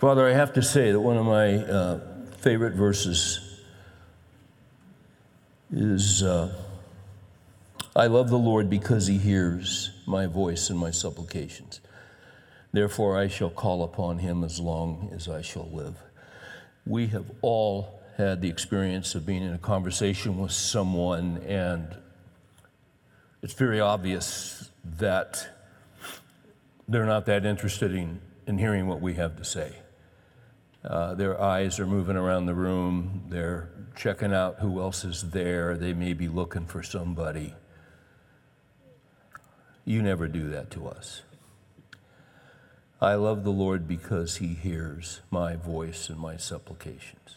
Father, I have to say that one of my uh, favorite verses is uh, I love the Lord because he hears my voice and my supplications. Therefore, I shall call upon him as long as I shall live. We have all had the experience of being in a conversation with someone, and it's very obvious that they're not that interested in, in hearing what we have to say. Uh, their eyes are moving around the room. They're checking out who else is there. They may be looking for somebody. You never do that to us. I love the Lord because he hears my voice and my supplications.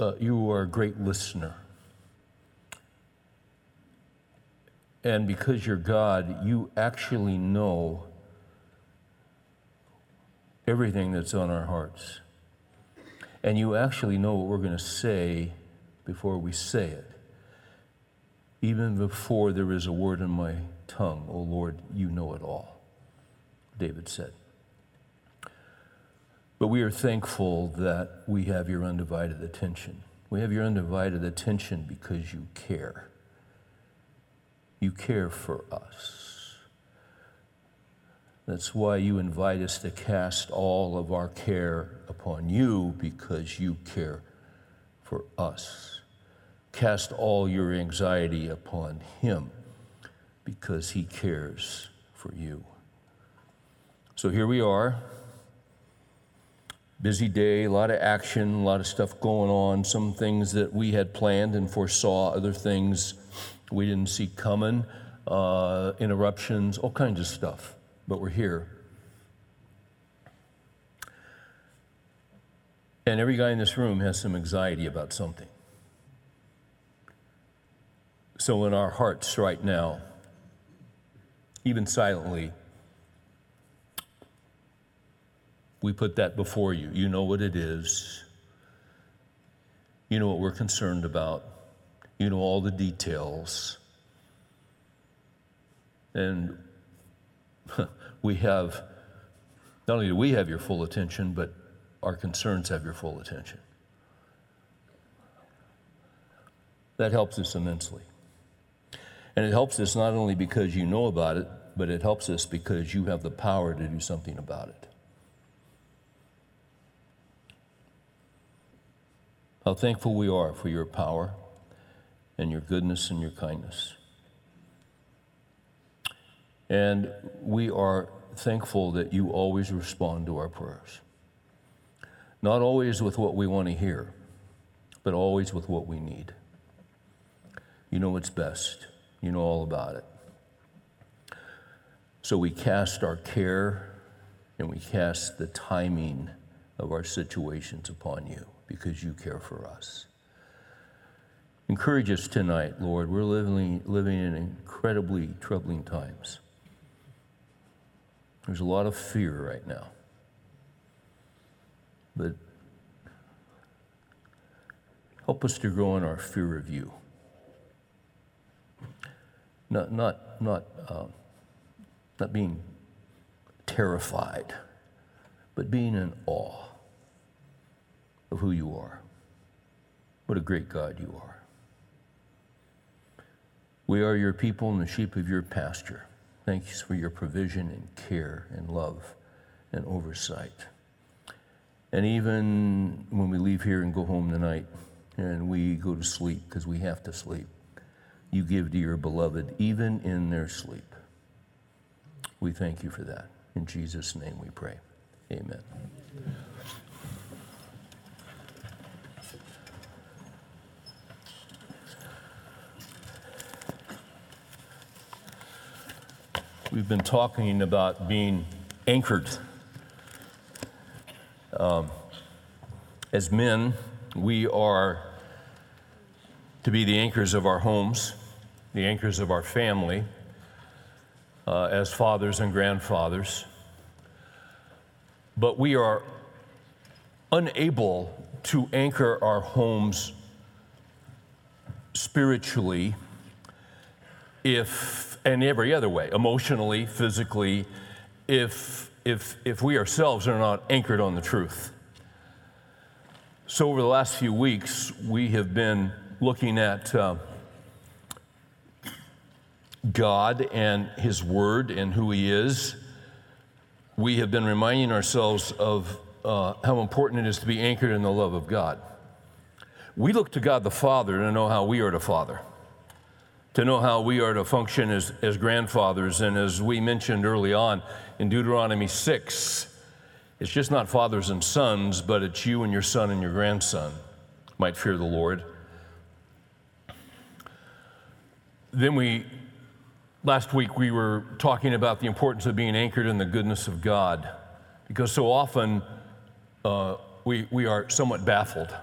Uh, you are a great listener. And because you're God, you actually know everything that's on our hearts. And you actually know what we're going to say before we say it. Even before there is a word in my tongue, O oh Lord, you know it all, David said. But we are thankful that we have your undivided attention. We have your undivided attention because you care. You care for us. That's why you invite us to cast all of our care upon you because you care for us. Cast all your anxiety upon him because he cares for you. So here we are. Busy day, a lot of action, a lot of stuff going on, some things that we had planned and foresaw, other things we didn't see coming, uh, interruptions, all kinds of stuff but we're here. And every guy in this room has some anxiety about something. So, in our hearts right now, even silently, we put that before you. You know what it is. You know what we're concerned about. You know all the details. And we have, not only do we have your full attention, but our concerns have your full attention. That helps us immensely. And it helps us not only because you know about it, but it helps us because you have the power to do something about it. How thankful we are for your power and your goodness and your kindness. And we are thankful that you always respond to our prayers. Not always with what we want to hear, but always with what we need. You know what's best, you know all about it. So we cast our care and we cast the timing of our situations upon you because you care for us. Encourage us tonight, Lord. We're living, living in incredibly troubling times. There's a lot of fear right now. But help us to grow in our fear of you. Not, not, not, uh, not being terrified, but being in awe of who you are. What a great God you are. We are your people and the sheep of your pasture. Thanks for your provision and care and love and oversight. And even when we leave here and go home tonight and we go to sleep because we have to sleep, you give to your beloved even in their sleep. We thank you for that. In Jesus' name we pray. Amen. We've been talking about being anchored. Um, as men, we are to be the anchors of our homes, the anchors of our family, uh, as fathers and grandfathers. But we are unable to anchor our homes spiritually if and every other way, emotionally, physically, if if, if we ourselves are not anchored on the truth. So, over the last few weeks, we have been looking at uh, God and His Word and who He is. We have been reminding ourselves of uh, how important it is to be anchored in the love of God. We look to God the Father to know how we are to father, to know how we are to function as, as grandfathers. And as we mentioned early on in Deuteronomy 6, it's just not fathers and sons, but it's you and your son and your grandson might fear the Lord. Then we, last week, we were talking about the importance of being anchored in the goodness of God, because so often uh, we, we are somewhat baffled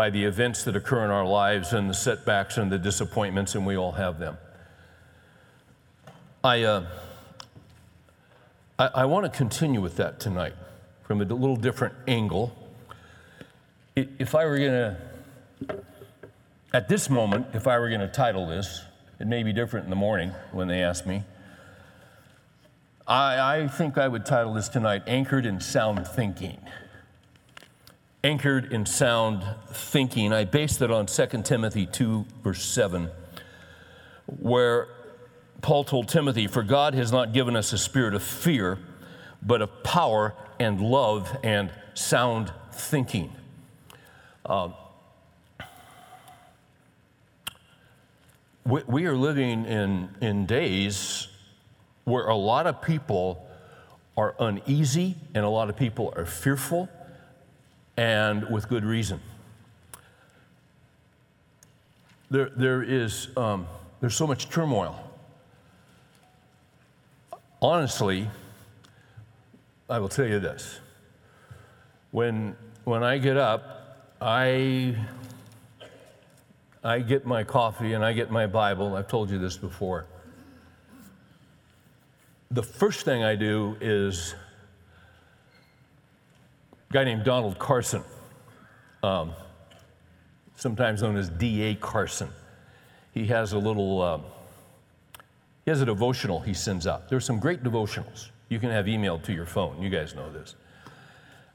by the events that occur in our lives and the setbacks and the disappointments, and we all have them. I, uh, I, I want to continue with that tonight from a little different angle. If I were going to, at this moment, if I were going to title this, it may be different in the morning when they ask me. I, I think I would title this tonight Anchored in Sound Thinking anchored in sound thinking. I based it on 2 Timothy 2, verse 7, where Paul told Timothy, For God has not given us a spirit of fear, but of power and love and sound thinking. Uh, we, we are living in, in days where a lot of people are uneasy and a lot of people are fearful and with good reason. There, there is um, there's so much turmoil. Honestly, I will tell you this. When, when I get up, I, I get my coffee and I get my Bible. I've told you this before. The first thing I do is guy named Donald Carson, um, sometimes known as D.A. Carson. He has a little, uh, he has a devotional he sends out. There's some great devotionals you can have emailed to your phone. You guys know this.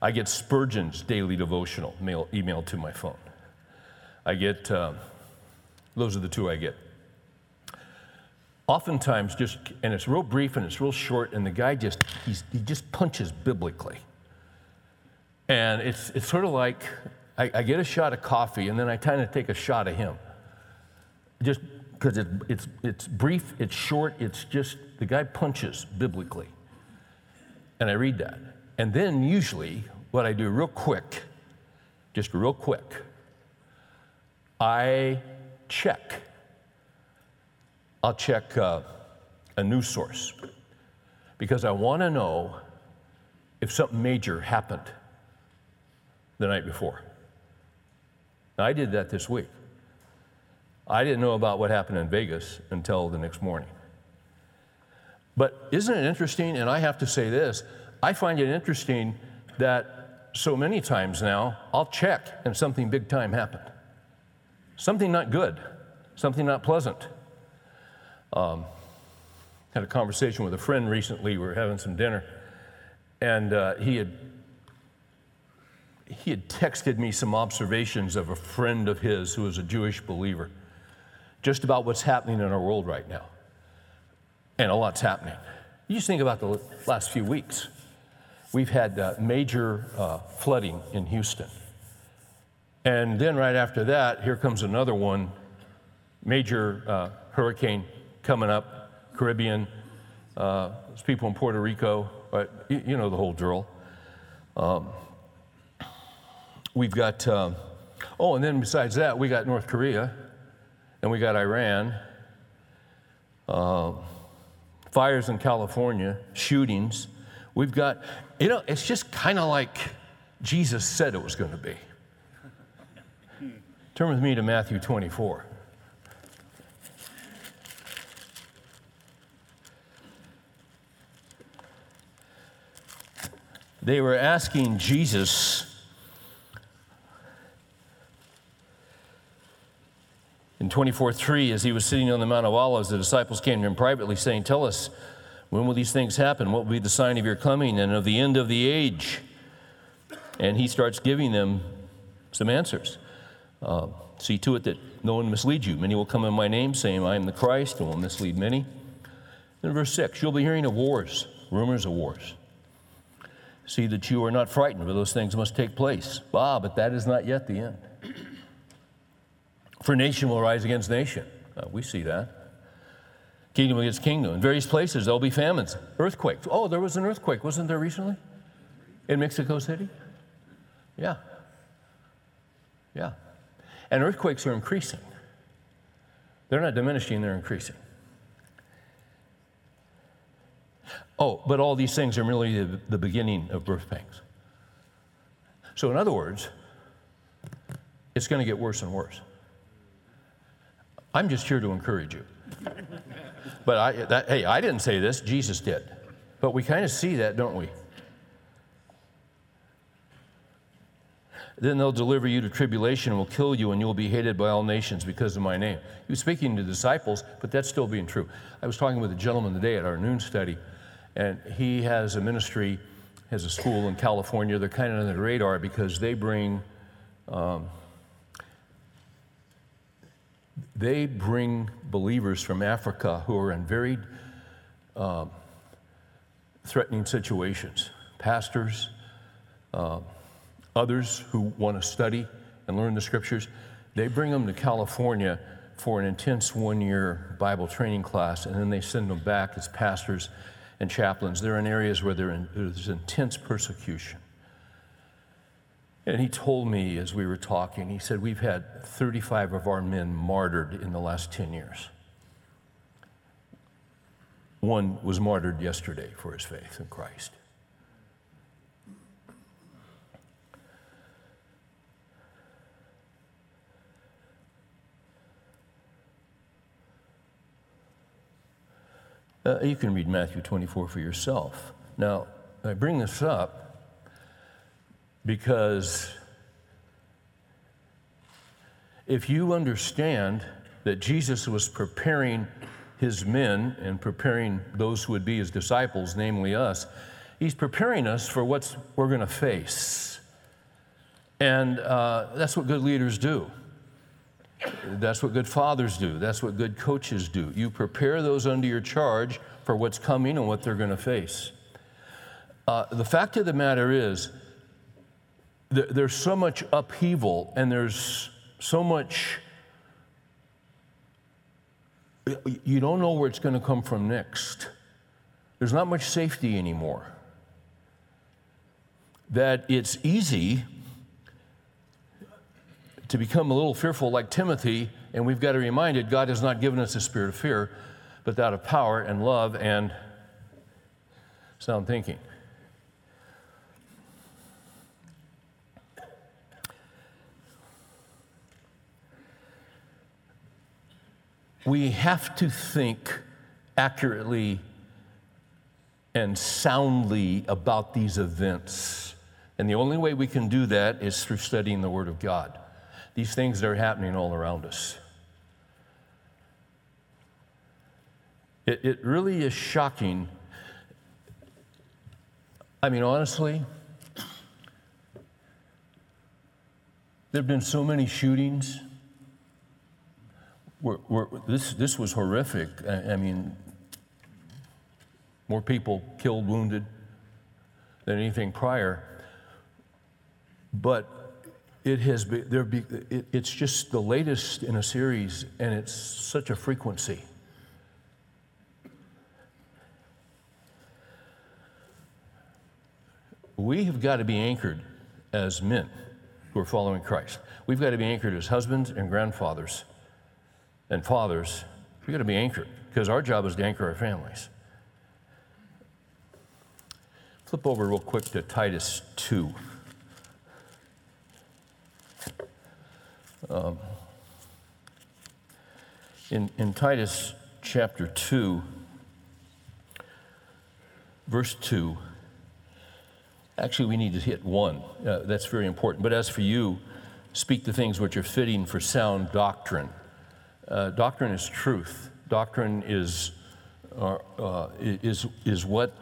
I get Spurgeon's daily devotional mail, emailed to my phone. I get, uh, those are the two I get. Oftentimes, just, and it's real brief and it's real short, and the guy just, he just punches biblically. And it's, it's sort of like I, I get a shot of coffee and then I kind of take a shot of him. Just because it, it's, it's brief, it's short, it's just the guy punches biblically. And I read that. And then usually, what I do real quick, just real quick, I check. I'll check uh, a news source because I want to know if something major happened the night before. I did that this week. I didn't know about what happened in Vegas until the next morning. But isn't it interesting? And I have to say this I find it interesting that so many times now I'll check and something big time happened. Something not good, something not pleasant. Um, had a conversation with a friend recently. We were having some dinner, and uh, he had he had texted me some observations of a friend of his who is a Jewish believer, just about what's happening in our world right now. And a lot's happening. You just think about the last few weeks. We've had uh, major uh, flooding in Houston. And then right after that, here comes another one major uh, hurricane coming up, Caribbean. Uh, there's people in Puerto Rico, but you, you know the whole drill. Um, We've got, uh, oh, and then besides that, we got North Korea and we got Iran, uh, fires in California, shootings. We've got, you know, it's just kind of like Jesus said it was going to be. Turn with me to Matthew 24. They were asking Jesus In 24 3, as he was sitting on the Mount of Olives, the disciples came to him privately, saying, Tell us, When will these things happen? What will be the sign of your coming and of the end of the age? And he starts giving them some answers. Uh, see to it that no one misleads you. Many will come in my name, saying, I am the Christ, and will mislead many. Then, verse 6 You'll be hearing of wars, rumors of wars. See that you are not frightened, for those things must take place. Ah, but that is not yet the end. For nation will rise against nation. Uh, we see that. Kingdom against kingdom. In various places, there'll be famines, earthquakes. Oh, there was an earthquake, wasn't there recently? In Mexico City? Yeah. Yeah. And earthquakes are increasing. They're not diminishing, they're increasing. Oh, but all these things are merely the, the beginning of birth pangs. So, in other words, it's going to get worse and worse. I'm just here to encourage you. But I, that, hey, I didn't say this, Jesus did. But we kind of see that, don't we? Then they'll deliver you to tribulation and will kill you, and you'll be hated by all nations because of my name. He was speaking to disciples, but that's still being true. I was talking with a gentleman today at our noon study, and he has a ministry, has a school in California. They're kind of on the radar because they bring. Um, they bring believers from Africa who are in very um, threatening situations. Pastors, uh, others who want to study and learn the scriptures, they bring them to California for an intense one year Bible training class, and then they send them back as pastors and chaplains. They're in areas where in, there's intense persecution. And he told me as we were talking, he said, We've had 35 of our men martyred in the last 10 years. One was martyred yesterday for his faith in Christ. Uh, you can read Matthew 24 for yourself. Now, I bring this up because if you understand that Jesus was preparing his men and preparing those who would be his disciples, namely us, he's preparing us for what we're going to face. And uh, that's what good leaders do. That's what good fathers do. That's what good coaches do. You prepare those under your charge for what's coming and what they're going to face. Uh, the fact of the matter is, th- there's so much upheaval and there's so much, you don't know where it's going to come from next. There's not much safety anymore. That it's easy to become a little fearful like Timothy, and we've got to be reminded God has not given us a spirit of fear, but that of power and love and sound thinking. We have to think accurately and soundly about these events. And the only way we can do that is through studying the Word of God these things that are happening all around us. It, it really is shocking. I mean, honestly, there have been so many shootings. We're, we're, this, this was horrific. I, I mean, more people killed, wounded than anything prior. But it has been, there be, it, it's just the latest in a series, and it's such a frequency. We have got to be anchored as men who are following Christ. We've got to be anchored as husbands and grandfathers and fathers. We've got to be anchored because our job is to anchor our families. Flip over real quick to Titus 2. Um, in, in Titus chapter 2, verse 2, actually, we need to hit 1. Uh, that's very important. But as for you, speak the things which are fitting for sound doctrine. Uh, doctrine is truth, doctrine is are, uh, is, is what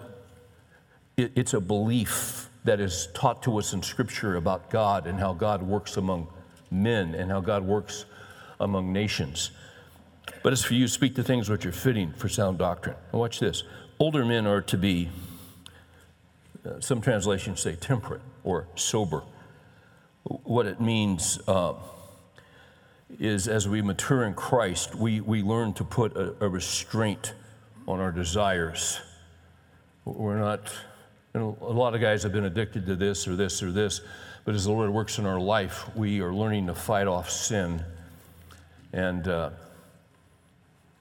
it, it's a belief that is taught to us in Scripture about God and how God works among men and how God works among nations. But as for you, speak the things which are fitting for sound doctrine. Watch this older men are to be, uh, some translations say temperate or sober. What it means uh, is as we mature in Christ, we, we learn to put a, a restraint on our desires. We're not, you know, a lot of guys have been addicted to this or this or this, but as the Lord works in our life, we are learning to fight off sin. And uh,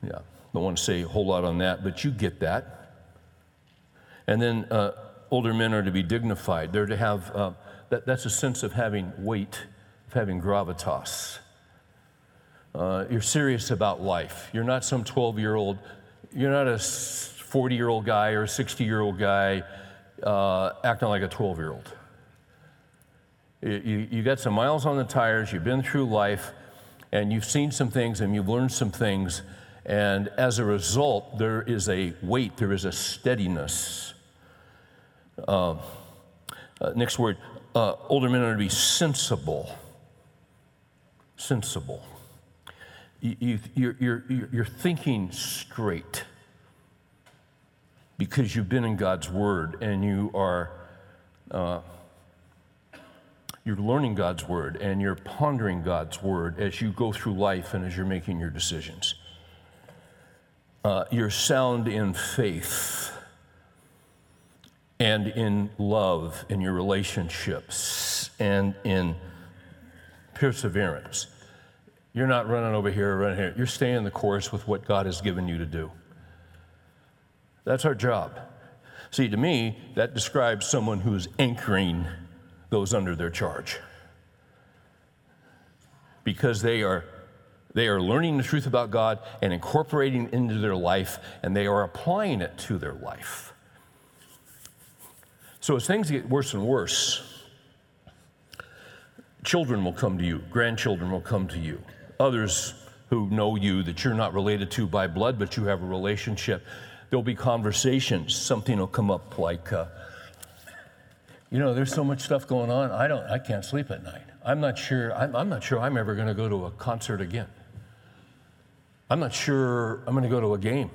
yeah, don't want to say a whole lot on that, but you get that. And then uh, older men are to be dignified. They're to have, uh, that, that's a sense of having weight, of having gravitas. Uh, you're serious about life. You're not some 12 year old, you're not a 40 year old guy or a 60 year old guy uh, acting like a 12 year old. You, you got some miles on the tires, you've been through life, and you've seen some things and you've learned some things. And as a result, there is a weight, there is a steadiness. Uh, uh, next word uh, older men are to be sensible. Sensible. You, you, you're, you're, you're thinking straight because you've been in God's Word and you are uh, you're learning God's word and you're pondering God's word as you go through life and as you're making your decisions. Uh, you're sound in faith and in love in your relationships and in perseverance. You're not running over here or running here. You're staying the course with what God has given you to do. That's our job. See, to me, that describes someone who's anchoring those under their charge. Because they are, they are learning the truth about God and incorporating it into their life, and they are applying it to their life. So as things get worse and worse, children will come to you, grandchildren will come to you, others who know you that you're not related to by blood, but you have a relationship. There'll be conversations. Something will come up like, uh, you know, there's so much stuff going on. I don't, I can't sleep at night. I'm not sure, I'm, I'm not sure I'm ever going to go to a concert again. I'm not sure I'm going to go to a game.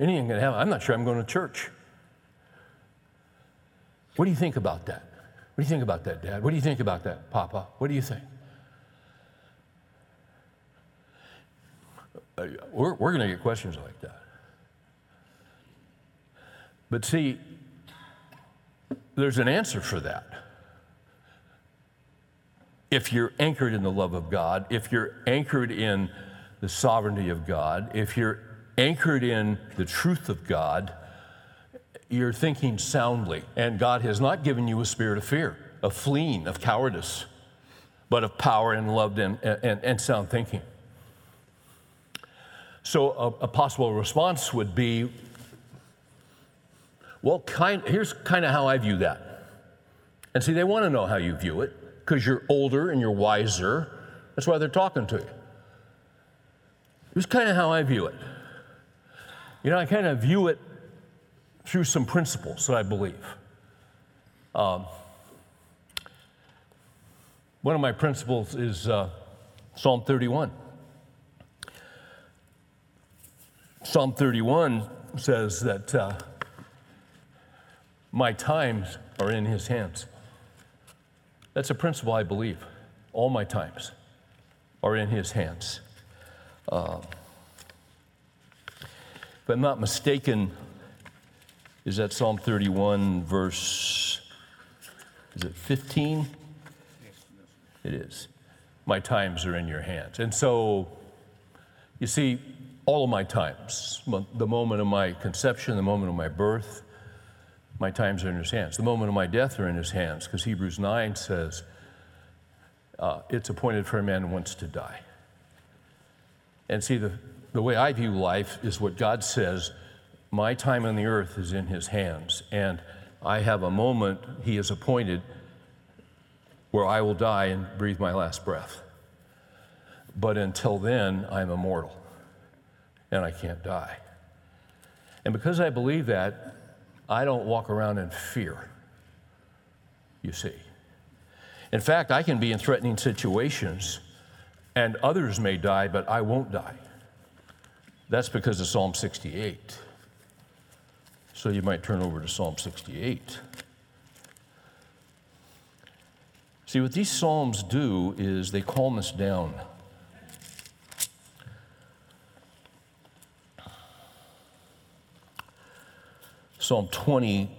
Anything can happen. I'm not sure I'm going to church. What do you think about that? What do you think about that, Dad? What do you think about that, Papa? What do you think? Uh, we're, we're going to get questions like that. But see, there's an answer for that. If you're anchored in the love of God, if you're anchored in the sovereignty of God, if you're anchored in the truth of God, you're thinking soundly. And God has not given you a spirit of fear, of fleeing, of cowardice, but of power and love and, and, and sound thinking. So, a, a possible response would be well, kind, here's kind of how I view that. And see, they want to know how you view it because you're older and you're wiser. That's why they're talking to you. Here's kind of how I view it. You know, I kind of view it through some principles that I believe. Um, one of my principles is uh, Psalm 31. Psalm 31 says that. Uh, my times are in his hands. That's a principle I believe. All my times are in his hands. Uh, if I'm not mistaken, is that Psalm 31, verse, is it 15? It is. My times are in your hands. And so, you see, all of my times, the moment of my conception, the moment of my birth, my times are in his hands. The moment of my death are in his hands, because Hebrews 9 says, uh, it's appointed for a man once to die. And see, the, the way I view life is what God says my time on the earth is in his hands. And I have a moment he has appointed where I will die and breathe my last breath. But until then, I'm immortal and I can't die. And because I believe that, I don't walk around in fear, you see. In fact, I can be in threatening situations and others may die, but I won't die. That's because of Psalm 68. So you might turn over to Psalm 68. See, what these Psalms do is they calm us down. Psalm 20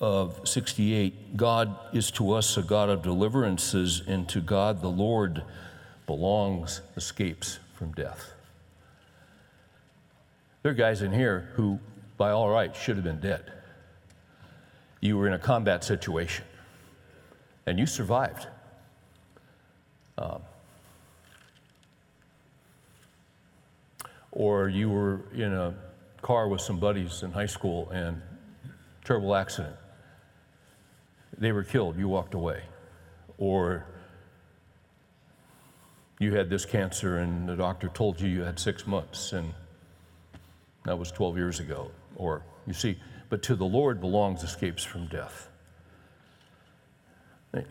of 68 God is to us a God of deliverances, and to God the Lord belongs escapes from death. There are guys in here who, by all rights, should have been dead. You were in a combat situation and you survived. Um, or you were in a car with some buddies in high school and terrible accident. They were killed, you walked away. Or you had this cancer and the doctor told you you had six months and that was 12 years ago. Or, you see, but to the Lord belongs escapes from death.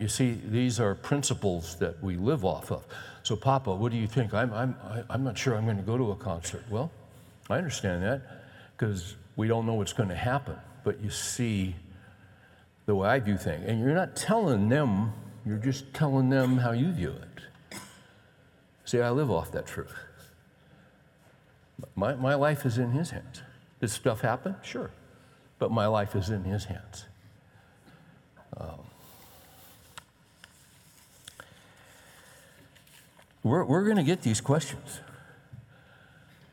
You see, these are principles that we live off of. So, Papa, what do you think? I'm, I'm, I'm not sure I'm going to go to a concert. Well, I understand that because we don't know what's going to happen. But you see the way I view things. And you're not telling them, you're just telling them how you view it. See, I live off that truth. My, my life is in His hands. Did stuff happen? Sure. But my life is in His hands. Um, we're we're going to get these questions.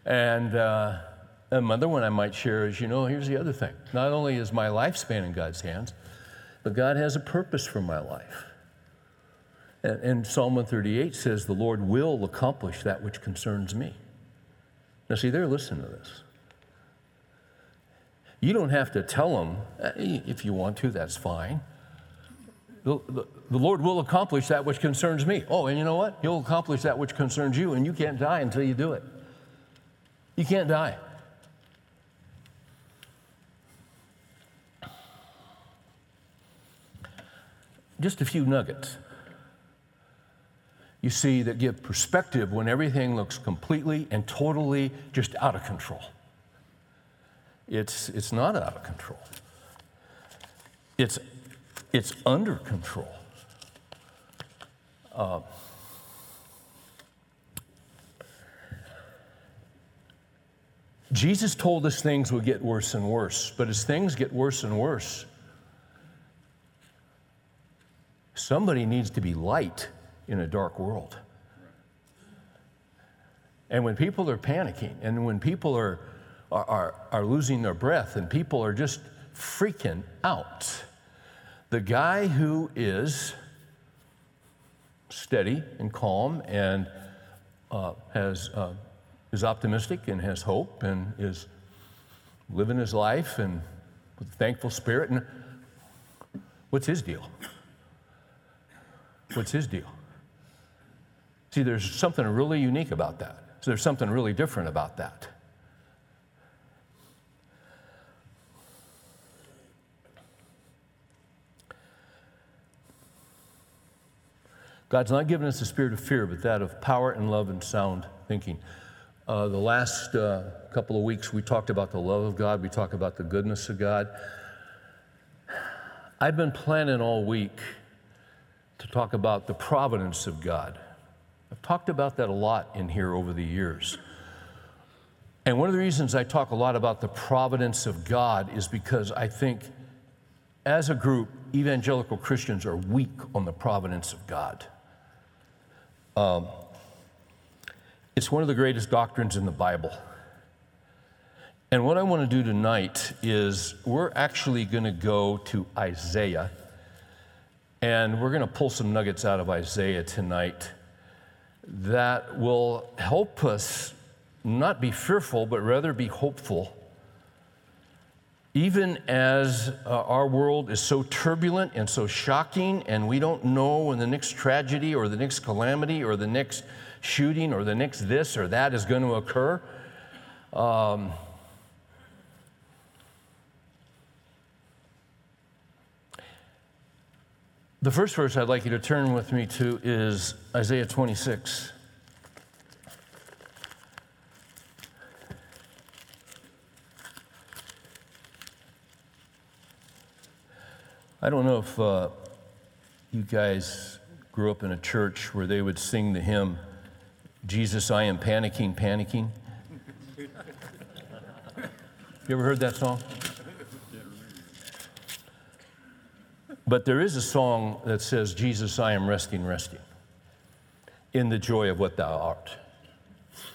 And uh, another one I might share is you know, here's the other thing. Not only is my lifespan in God's hands, but God has a purpose for my life. And, and Psalm 138 says, The Lord will accomplish that which concerns me. Now, see, they're listening to this. You don't have to tell them, if you want to, that's fine. The, the, the, Lord will accomplish that which concerns me. Oh, and you know what? He'll accomplish that which concerns you, and you can't die until you do it. You can't die. Just a few nuggets you see, that give perspective when everything looks completely and totally just out of control. It's, it's not out of control, it's, it's under control. Uh, Jesus told us things would get worse and worse, but as things get worse and worse, somebody needs to be light in a dark world. And when people are panicking, and when people are, are, are, are losing their breath, and people are just freaking out, the guy who is steady and calm and uh, has, uh, is optimistic and has hope and is living his life and with a thankful spirit. And what's his deal? What's his deal? See, there's something really unique about that. So there's something really different about that. God's not given us a spirit of fear, but that of power and love and sound thinking. Uh, the last uh, couple of weeks, we talked about the love of God, we talked about the goodness of God. I've been planning all week to talk about the providence of God. I've talked about that a lot in here over the years. And one of the reasons I talk a lot about the providence of God is because I think as a group, evangelical Christians are weak on the providence of God. Um, it's one of the greatest doctrines in the Bible. And what I want to do tonight is we're actually going to go to Isaiah, and we're going to pull some nuggets out of Isaiah tonight that will help us not be fearful, but rather be hopeful. Even as uh, our world is so turbulent and so shocking, and we don't know when the next tragedy or the next calamity or the next shooting or the next this or that is going to occur, um, The first verse I'd like you to turn with me to is Isaiah 26. I don't know if uh, you guys grew up in a church where they would sing the hymn, Jesus, I am panicking, panicking. you ever heard that song? But there is a song that says, Jesus, I am resting, resting in the joy of what thou art.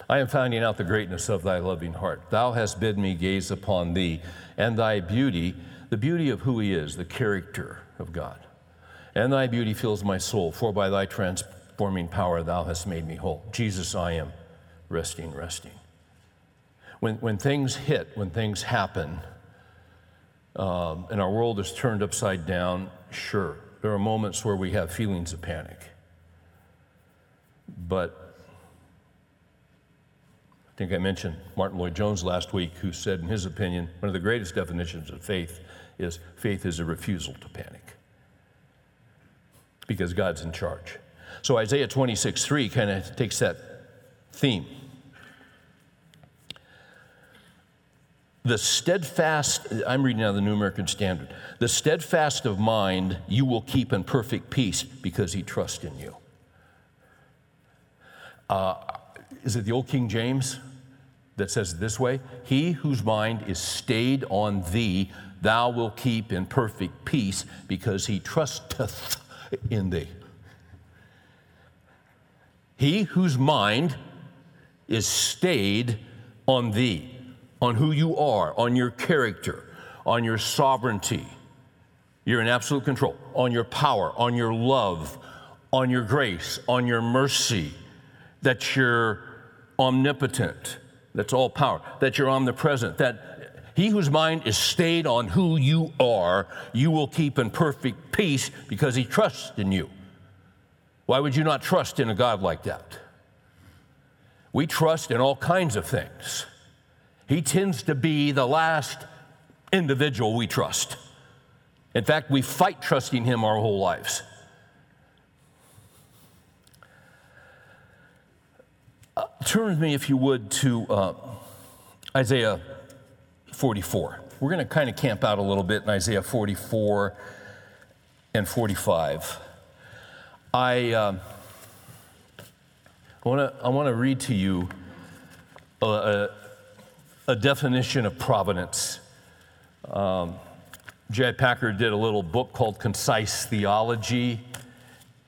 I am finding out the greatness of thy loving heart. Thou hast bid me gaze upon thee and thy beauty, the beauty of who he is, the character of God. And thy beauty fills my soul, for by thy transforming power thou hast made me whole. Jesus, I am resting, resting. When, when things hit, when things happen, um, and our world is turned upside down, sure, there are moments where we have feelings of panic. But I think I mentioned Martyn Lloyd-Jones last week, who said, in his opinion, one of the greatest definitions of faith is faith is a refusal to panic because God's in charge. So Isaiah 26 3 kind of takes that theme The steadfast, I'm reading out of the New American Standard. The steadfast of mind you will keep in perfect peace because he trusts in you. Uh, is it the old King James that says it this way? He whose mind is stayed on thee, thou will keep in perfect peace because he trusteth in thee. He whose mind is stayed on thee on who you are, on your character, on your sovereignty. You're in absolute control, on your power, on your love, on your grace, on your mercy, that you're omnipotent, that's all power, that you're omnipresent, that he whose mind is stayed on who you are, you will keep in perfect peace because he trusts in you. Why would you not trust in a God like that? We trust in all kinds of things he tends to be the last individual we trust. In fact, we fight trusting him our whole lives. Uh, turn with me, if you would, to uh, Isaiah 44. We're going to kind of camp out a little bit in Isaiah 44 and 45. I, uh, I want to read to you a, a, a definition of providence. Um, J.I. Packer did a little book called Concise Theology,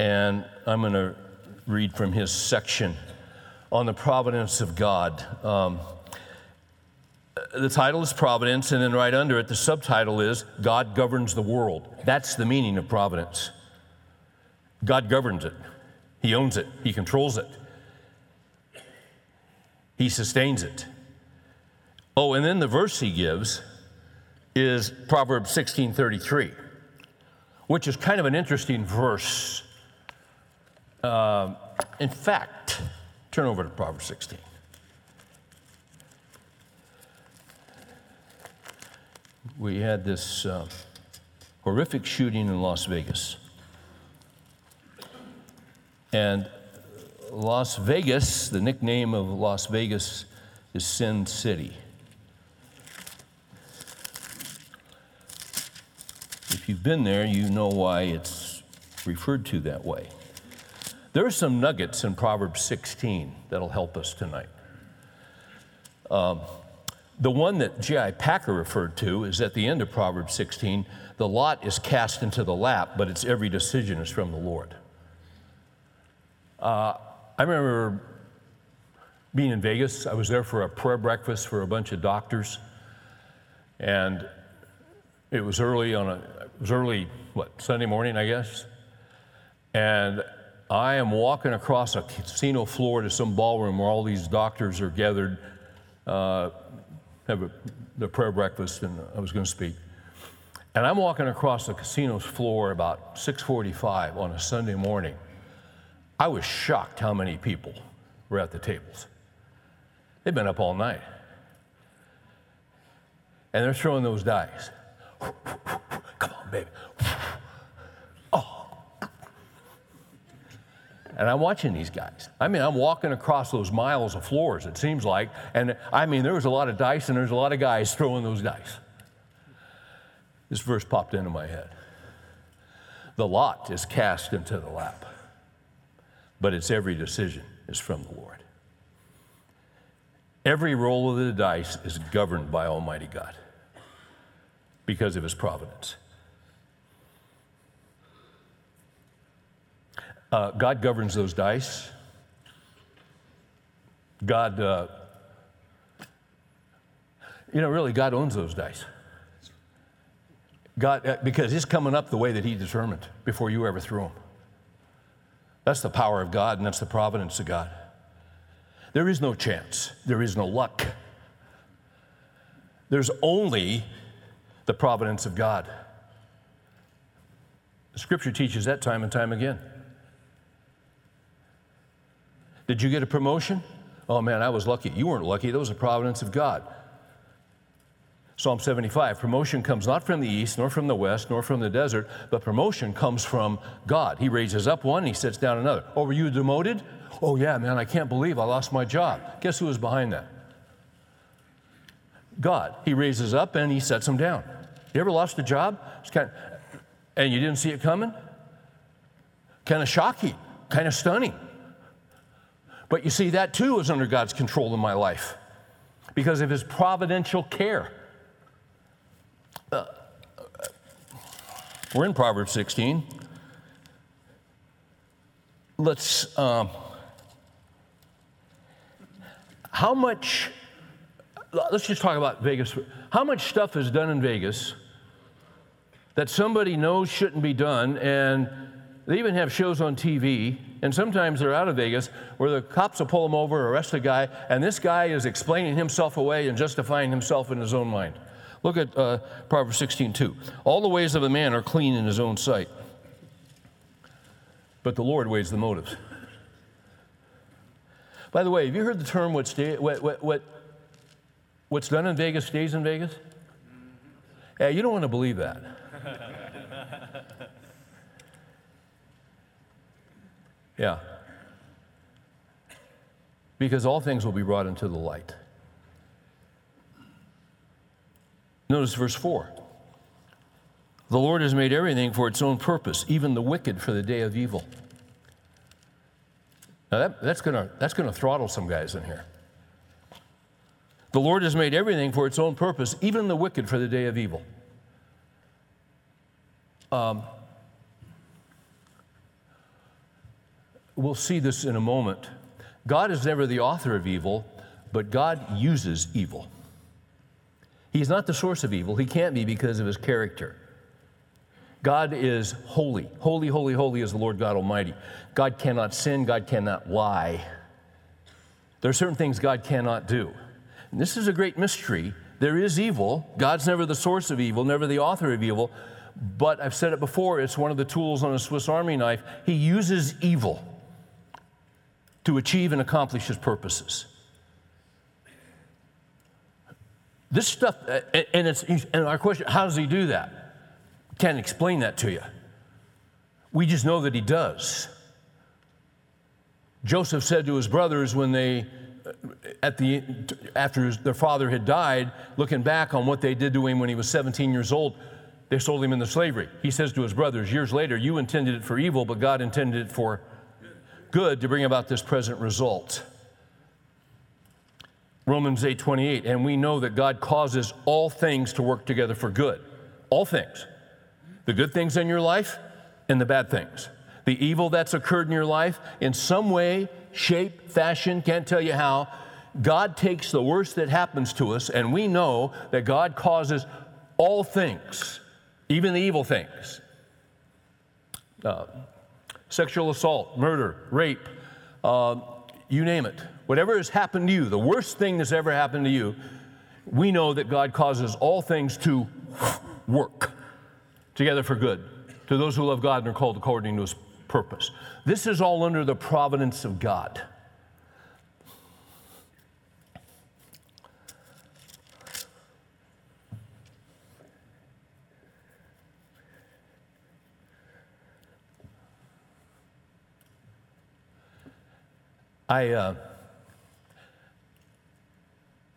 and I'm going to read from his section on the providence of God. Um, the title is Providence, and then right under it, the subtitle is God governs the world. That's the meaning of providence. God governs it, He owns it, He controls it, He sustains it. Oh, and then the verse he gives is Proverbs 16:33, which is kind of an interesting verse. Uh, in fact, turn over to Proverbs 16. We had this uh, horrific shooting in Las Vegas. And Las Vegas, the nickname of Las Vegas is Sin City. If you've been there, you know why it's referred to that way. There are some nuggets in Proverbs 16 that'll help us tonight. Um, the one that J.I. Packer referred to is at the end of Proverbs 16 the lot is cast into the lap, but its every decision is from the Lord. Uh, I remember being in Vegas. I was there for a prayer breakfast for a bunch of doctors. And it was early on a, was early, what, Sunday morning, I guess? And I am walking across a casino floor to some ballroom where all these doctors are gathered, uh, have a, the prayer breakfast, and I was going to speak. And I'm walking across the casino's floor about 6:45 on a Sunday morning. I was shocked how many people were at the tables. They've been up all night. And they're throwing those dice. Come on, baby. Oh, And I'm watching these guys. I mean, I'm walking across those miles of floors, it seems like. And I mean, there was a lot of dice and there's a lot of guys throwing those dice. This verse popped into my head. The lot is cast into the lap, but its every decision is from the Lord. Every roll of the dice is governed by Almighty God because of his providence. Uh, God governs those dice. God, uh, you know, really, God owns those dice. God, uh, because it's coming up the way that He determined before you ever threw them. That's the power of God, and that's the providence of God. There is no chance, there is no luck. There's only the providence of God. Scripture teaches that time and time again. Did you get a promotion? Oh man, I was lucky. You weren't lucky. That was the providence of God. Psalm 75 promotion comes not from the east, nor from the west, nor from the desert, but promotion comes from God. He raises up one, he sets down another. Oh, were you demoted? Oh, yeah, man, I can't believe I lost my job. Guess who was behind that? God. He raises up and he sets them down. You ever lost a job? Kind of, and you didn't see it coming? Kind of shocking, kind of stunning. But you see, that too is under God's control in my life because of his providential care. Uh, we're in Proverbs 16. Let's, um, how much, let's just talk about Vegas. How much stuff is done in Vegas that somebody knows shouldn't be done, and they even have shows on TV, and sometimes they're out of Vegas where the cops will pull them over, arrest a guy, and this guy is explaining himself away and justifying himself in his own mind. Look at uh, Proverbs 16:2. All the ways of a man are clean in his own sight, but the Lord weighs the motives. By the way, have you heard the term what, stay, what, what, what what's done in Vegas stays in Vegas? Yeah, you don't want to believe that. yeah. Because all things will be brought into the light. Notice verse 4. The Lord has made everything for its own purpose, even the wicked for the day of evil. Now, that, that's going to that's to throttle some guys in here. The Lord has made everything for its own purpose, even the wicked for the day of evil. Um, we'll see this in a moment. God is never the author of evil, but God uses evil. He's not the source of evil. He can't be because of his character. God is holy. Holy, holy, holy is the Lord God Almighty. God cannot sin, God cannot lie. There are certain things God cannot do. And this is a great mystery. There is evil. God's never the source of evil, never the author of evil. But I've said it before, it's one of the tools on a Swiss Army knife. He uses evil to achieve and accomplish his purposes. This stuff, uh, and, it's, and our question, how does he do that? Can't explain that to you. We just know that he does. Joseph said to his brothers when they, at the, after his, their father had died, looking back on what they did to him when he was 17 years old, they sold him into slavery. He says to his brothers, years later, you intended it for evil, but God intended it for good to bring about this present result. Romans 8:28, and we know that God causes all things to work together for good. All things the good things in your life and the bad things. The evil that's occurred in your life, in some way, shape, fashion, can't tell you how, God takes the worst that happens to us, and we know that God causes all things, even the evil things. Uh, sexual assault, murder, rape, uh, you name it. Whatever has happened to you, the worst thing that's ever happened to you, we know that God causes all things to work together for good to those who love God and are called according to his purpose. This is all under the providence of God. I, uh,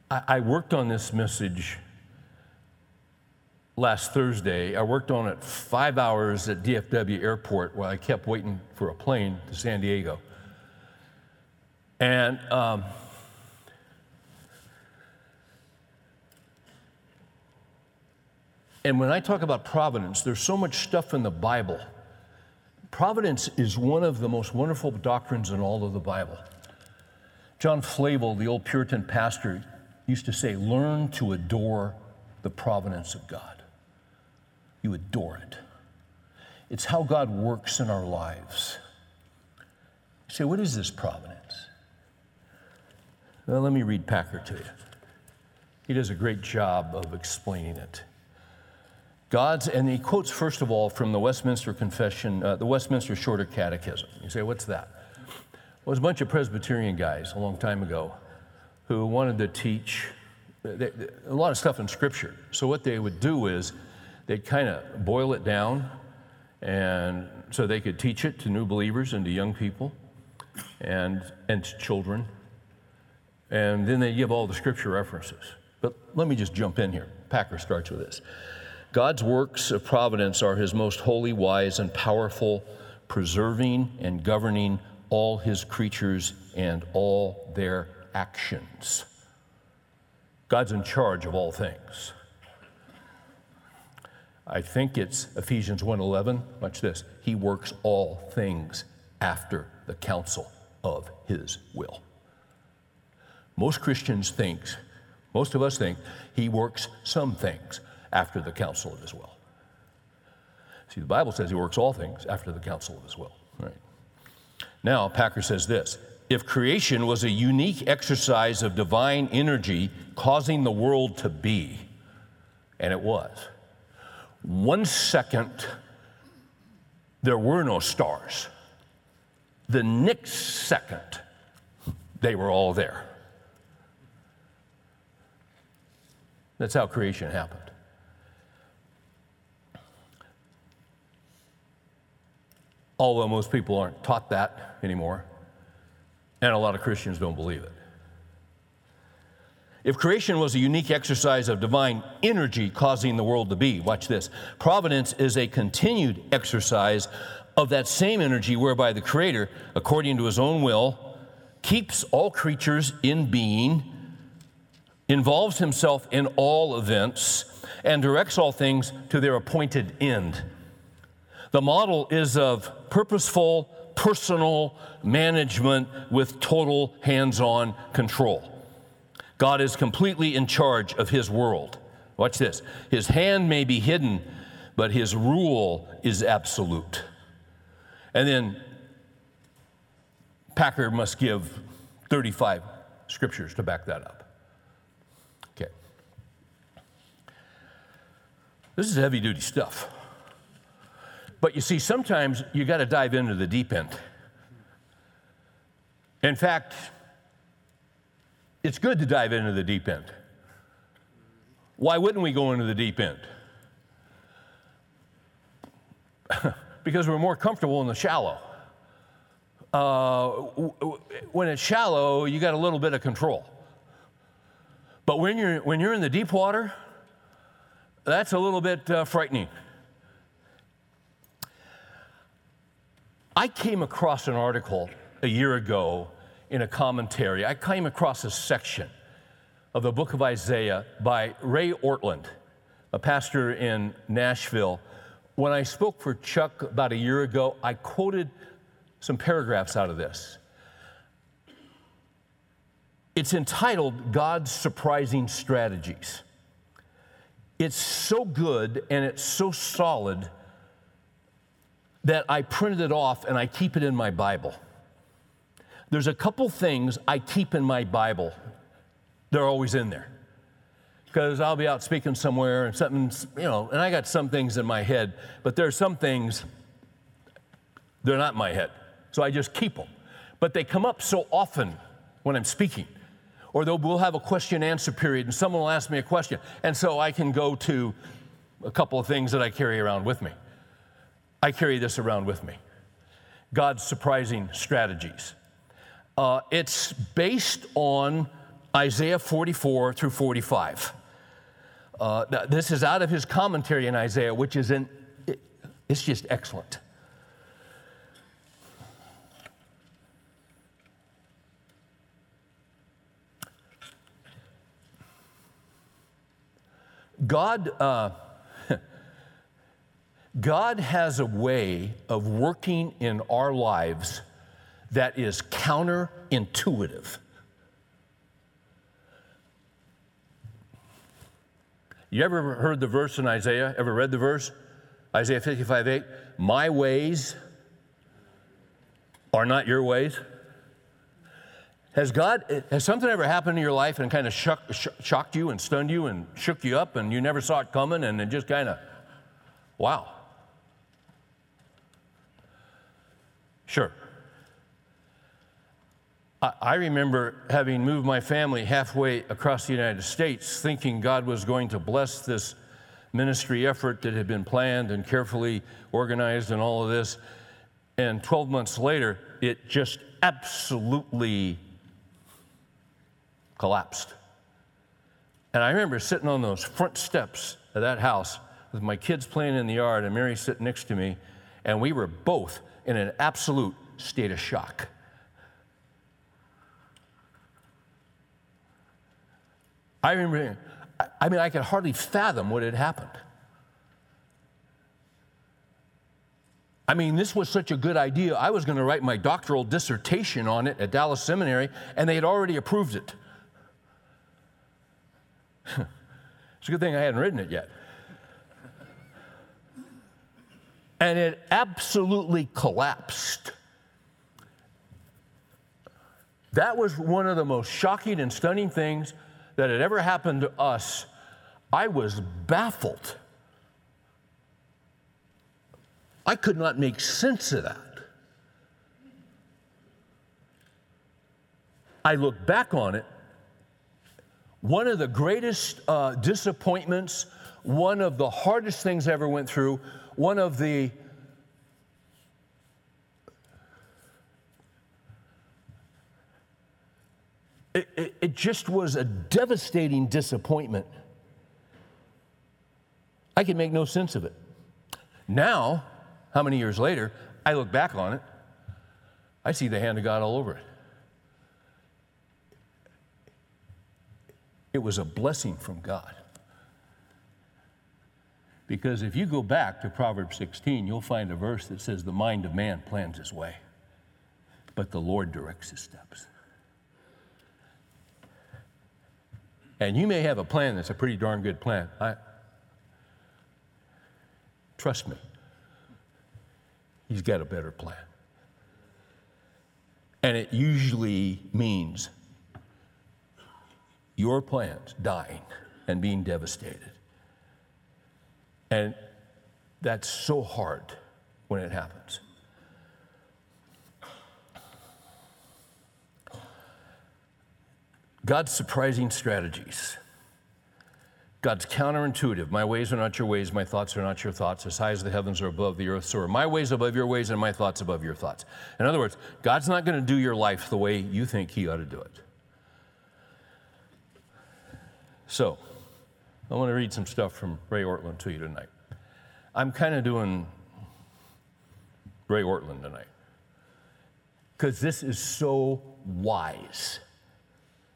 I, I worked on this message last Thursday. I worked on it five hours at DFW Airport while I kept waiting for a plane to San Diego. And um, and when I talk about providence, there's so much stuff in the Bible. Providence is one of the most wonderful doctrines in all of the Bible. John Flavel, the old Puritan pastor, used to say, Learn to adore the providence of God. You adore it. It's how God works in our lives. You say, What is this providence? Well, let me read Packer to you. He does a great job of explaining it. God's, and he quotes first of all from the Westminster Confession, uh, the Westminster Shorter Catechism. You say, what's that? Well, it was a bunch of Presbyterian guys a long time ago who wanted to teach a lot of stuff in Scripture. So what they would do is they'd kind of boil it down, and so they could teach it to new believers and to young people, and and to children, and then they give all the Scripture references. But let me just jump in here. Packer starts with this. God's works of providence are his most holy, wise, and powerful, preserving and governing all his creatures and all their actions. God's in charge of all things. I think it's Ephesians 1:11. Watch this. He works all things after the counsel of his will. Most Christians think, most of us think, he works some things after the counsel of his will. See, the Bible says he works all things after the counsel of his will. Right. Now, Packer says this if creation was a unique exercise of divine energy causing the world to be, and it was, one second there were no stars, the next second they were all there. That's how creation happened. Although most people aren't taught that anymore, and a lot of Christians don't believe it. If creation was a unique exercise of divine energy causing the world to be, watch this. Providence is a continued exercise of that same energy whereby the Creator, according to his own will, keeps all creatures in being, involves himself in all events, and directs all things to their appointed end. The model is of purposeful, personal management with total hands on control. God is completely in charge of his world. Watch this. His hand may be hidden, but his rule is absolute. And then Packer must give 35 scriptures to back that up. Okay. This is heavy duty stuff. But you see, sometimes you got to dive into the deep end. In fact, it's good to dive into the deep end. Why wouldn't we go into the deep end? because we're more comfortable in the shallow. Uh, when it's shallow, you got a little bit of control. But when you're, when you're in the deep water, that's a little bit uh, frightening. I came across an article a year ago in a commentary. I came across a section of the book of Isaiah by Ray Ortlund, a pastor in Nashville. When I spoke for Chuck about a year ago, I quoted some paragraphs out of this. It's entitled God's Surprising Strategies. It's so good and it's so solid that I printed it off and I keep it in my Bible. There's a couple things I keep in my Bible. They're always in there. Because I'll be out speaking somewhere and something, you know, and I got some things in my head, but there are some things, they're not in my head. So I just keep them. But they come up so often when I'm speaking. Or we'll have a question answer period and someone will ask me a question. And so I can go to a couple of things that I carry around with me. I carry this around with me God's surprising strategies. Uh, it's based on Isaiah 44 through 45. Uh, this is out of his commentary in Isaiah, which is in, it, it's just excellent. God, uh, God has a way of working in our lives that is counterintuitive. You ever heard the verse in Isaiah? Ever read the verse? Isaiah 55 8. My ways are not your ways. Has God, has something ever happened in your life and kind of shock, shocked you and stunned you and shook you up and you never saw it coming and it just kind of, wow. Sure. I, remember having moved my family halfway across the United States, thinking God was going to bless this ministry effort that had been planned and carefully organized and all of this. And 12 months later, it just absolutely collapsed. And I remember sitting on those front steps of that house with my kids playing in the yard and Mary sitting next to me, and we were both in an absolute state of shock. I remember, I mean, I could hardly fathom what had happened. I mean, this was such a good idea. I was going to write my doctoral dissertation on it at Dallas Seminary, and they had already approved it. it's a good thing I hadn't written it yet. And it absolutely collapsed. That was one of the most shocking and stunning things that had ever happened to us. I was baffled. I could not make sense of that. I look back on it one of the greatest uh, disappointments, one of the hardest things I ever went through, one of the it, it, it just was a devastating disappointment. I could make no sense of it. Now, how many years later, I look back on it, I see the hand of God all over it. It was a blessing from God. Because if you go back to Proverbs 16, you'll find a verse that says, The mind of man plans his way, but the Lord directs his steps. And you may have a plan that's a pretty darn good plan. I, trust me, he's got a better plan. And it usually means your plans dying and being devastated. And that's so hard when it happens. God's surprising strategies. God's counterintuitive. My ways are not your ways, my thoughts are not your thoughts. As high as the heavens are above the earth, so are my ways above your ways, and my thoughts above your thoughts. In other words, God's not going to do your life the way you think He ought to do it. So, I want to read some stuff from Ray Ortlund to you tonight. I'm kind of doing Ray Ortlund tonight because this is so wise.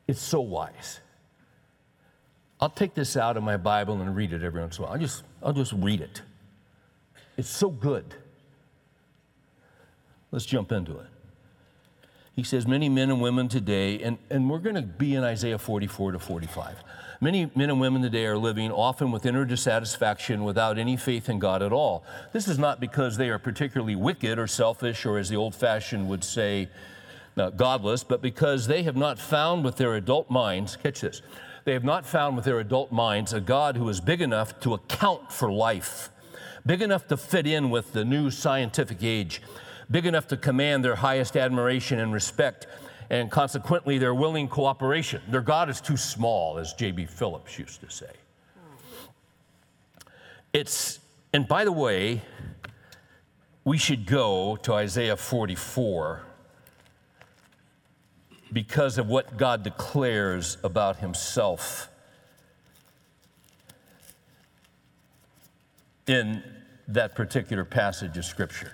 It's so wise. I'll take this out of my Bible and read it every once in a while. I'll just, I'll just read it. It's so good. Let's jump into it. He says, Many men and women today, and, and we're going to be in Isaiah 44 to 45. Many men and women today are living often with inner dissatisfaction without any faith in God at all. This is not because they are particularly wicked or selfish, or as the old fashioned would say, godless, but because they have not found with their adult minds, catch this, they have not found with their adult minds a God who is big enough to account for life, big enough to fit in with the new scientific age, big enough to command their highest admiration and respect and consequently their willing cooperation. Their God is too small, as J.B. Phillips used to say. It's, and by the way, we should go to Isaiah 44 because of what God declares about himself in that particular passage of Scripture.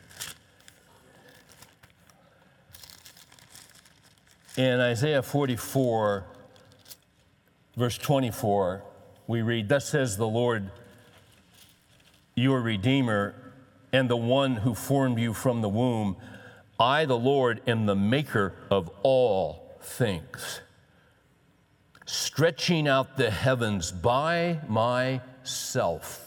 In Isaiah 44, verse 24, we read, Thus says the Lord, your Redeemer, and the one who formed you from the womb. I, the Lord, am the maker of all things, stretching out the heavens by myself.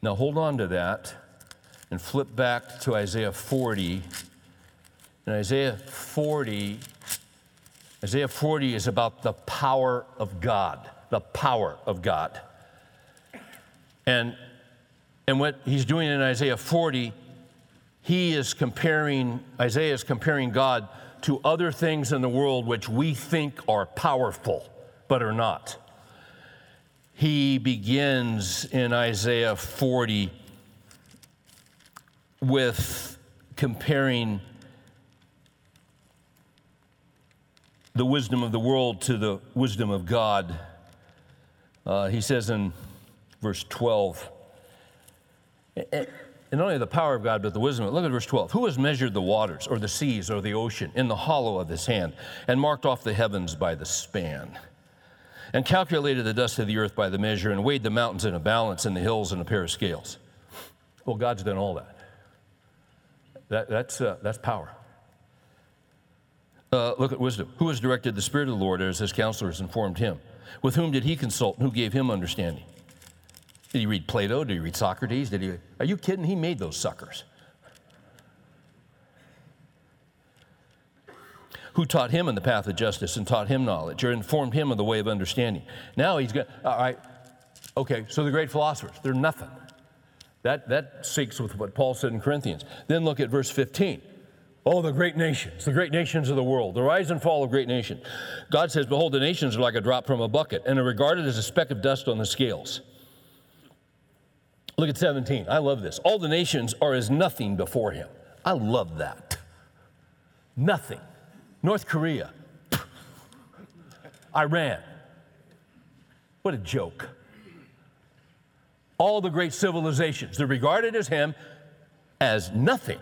Now hold on to that and flip back to Isaiah 40. In Isaiah 40, Isaiah 40 is about the power of God, the power of God. And, and what he's doing in Isaiah 40, he is comparing, Isaiah is comparing God to other things in the world which we think are powerful, but are not he begins in Isaiah 40 with comparing the wisdom of the world to the wisdom of God. Uh, he says in verse 12, and not only the power of God, but the wisdom. Look at verse 12. Who has measured the waters, or the seas, or the ocean in the hollow of his hand, and marked off the heavens by the span? and calculated the dust of the earth by the measure and weighed the mountains in a balance and the hills in a pair of scales. Well, God's done all that. that that's, uh, that's power. Uh, look at wisdom. Who has directed the Spirit of the Lord as his counselors informed him? With whom did he consult and who gave him understanding? Did he read Plato? Did he read Socrates? Did he, are you kidding? He made those suckers. who taught him in the path of justice and taught him knowledge or informed him of the way of understanding. Now he's got, uh, all right, okay, so the great philosophers, they're nothing. That, that syncs with what Paul said in Corinthians. Then look at verse 15. Oh, the great nations, the great nations of the world, the rise and fall of great nations. God says, Behold, the nations are like a drop from a bucket and are regarded as a speck of dust on the scales. Look at 17. I love this. All the nations are as nothing before him. I love that. Nothing. North Korea, Iran. What a joke. All the great civilizations, they're regarded as him as nothing.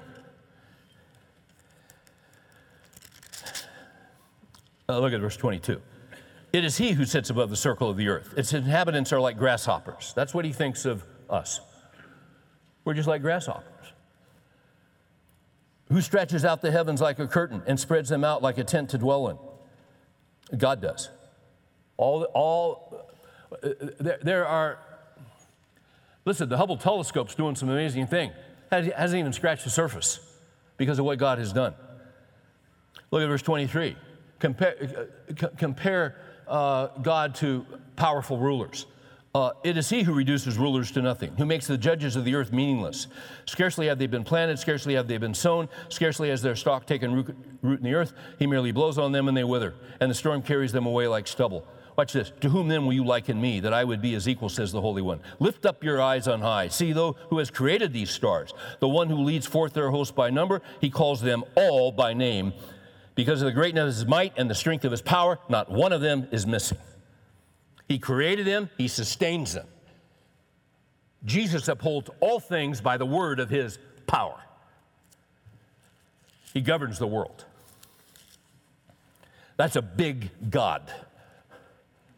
Uh, look at verse 22. It is he who sits above the circle of the earth. Its inhabitants are like grasshoppers. That's what he thinks of us. We're just like grasshoppers. Who stretches out the heavens like a curtain and spreads them out like a tent to dwell in? God does. All, all uh, there, there are, listen, the Hubble telescope's doing some amazing thing. Hasn't even scratched the surface because of what God has done. Look at verse 23. Compare, uh, compare uh, God to powerful rulers. Uh, it is he who reduces rulers to nothing, who makes the judges of the earth meaningless. Scarcely have they been planted, scarcely have they been sown, scarcely has their stock taken root, root in the earth. He merely blows on them and they wither, and the storm carries them away like stubble. Watch this. To whom then will you liken me, that I would be as equal, says the Holy One? Lift up your eyes on high. See, though, who has created these stars, the one who leads forth their host by number, he calls them all by name. Because of the greatness of his might and the strength of his power, not one of them is missing. He created them, He sustains them. Jesus upholds all things by the word of His power. He governs the world. That's a big God,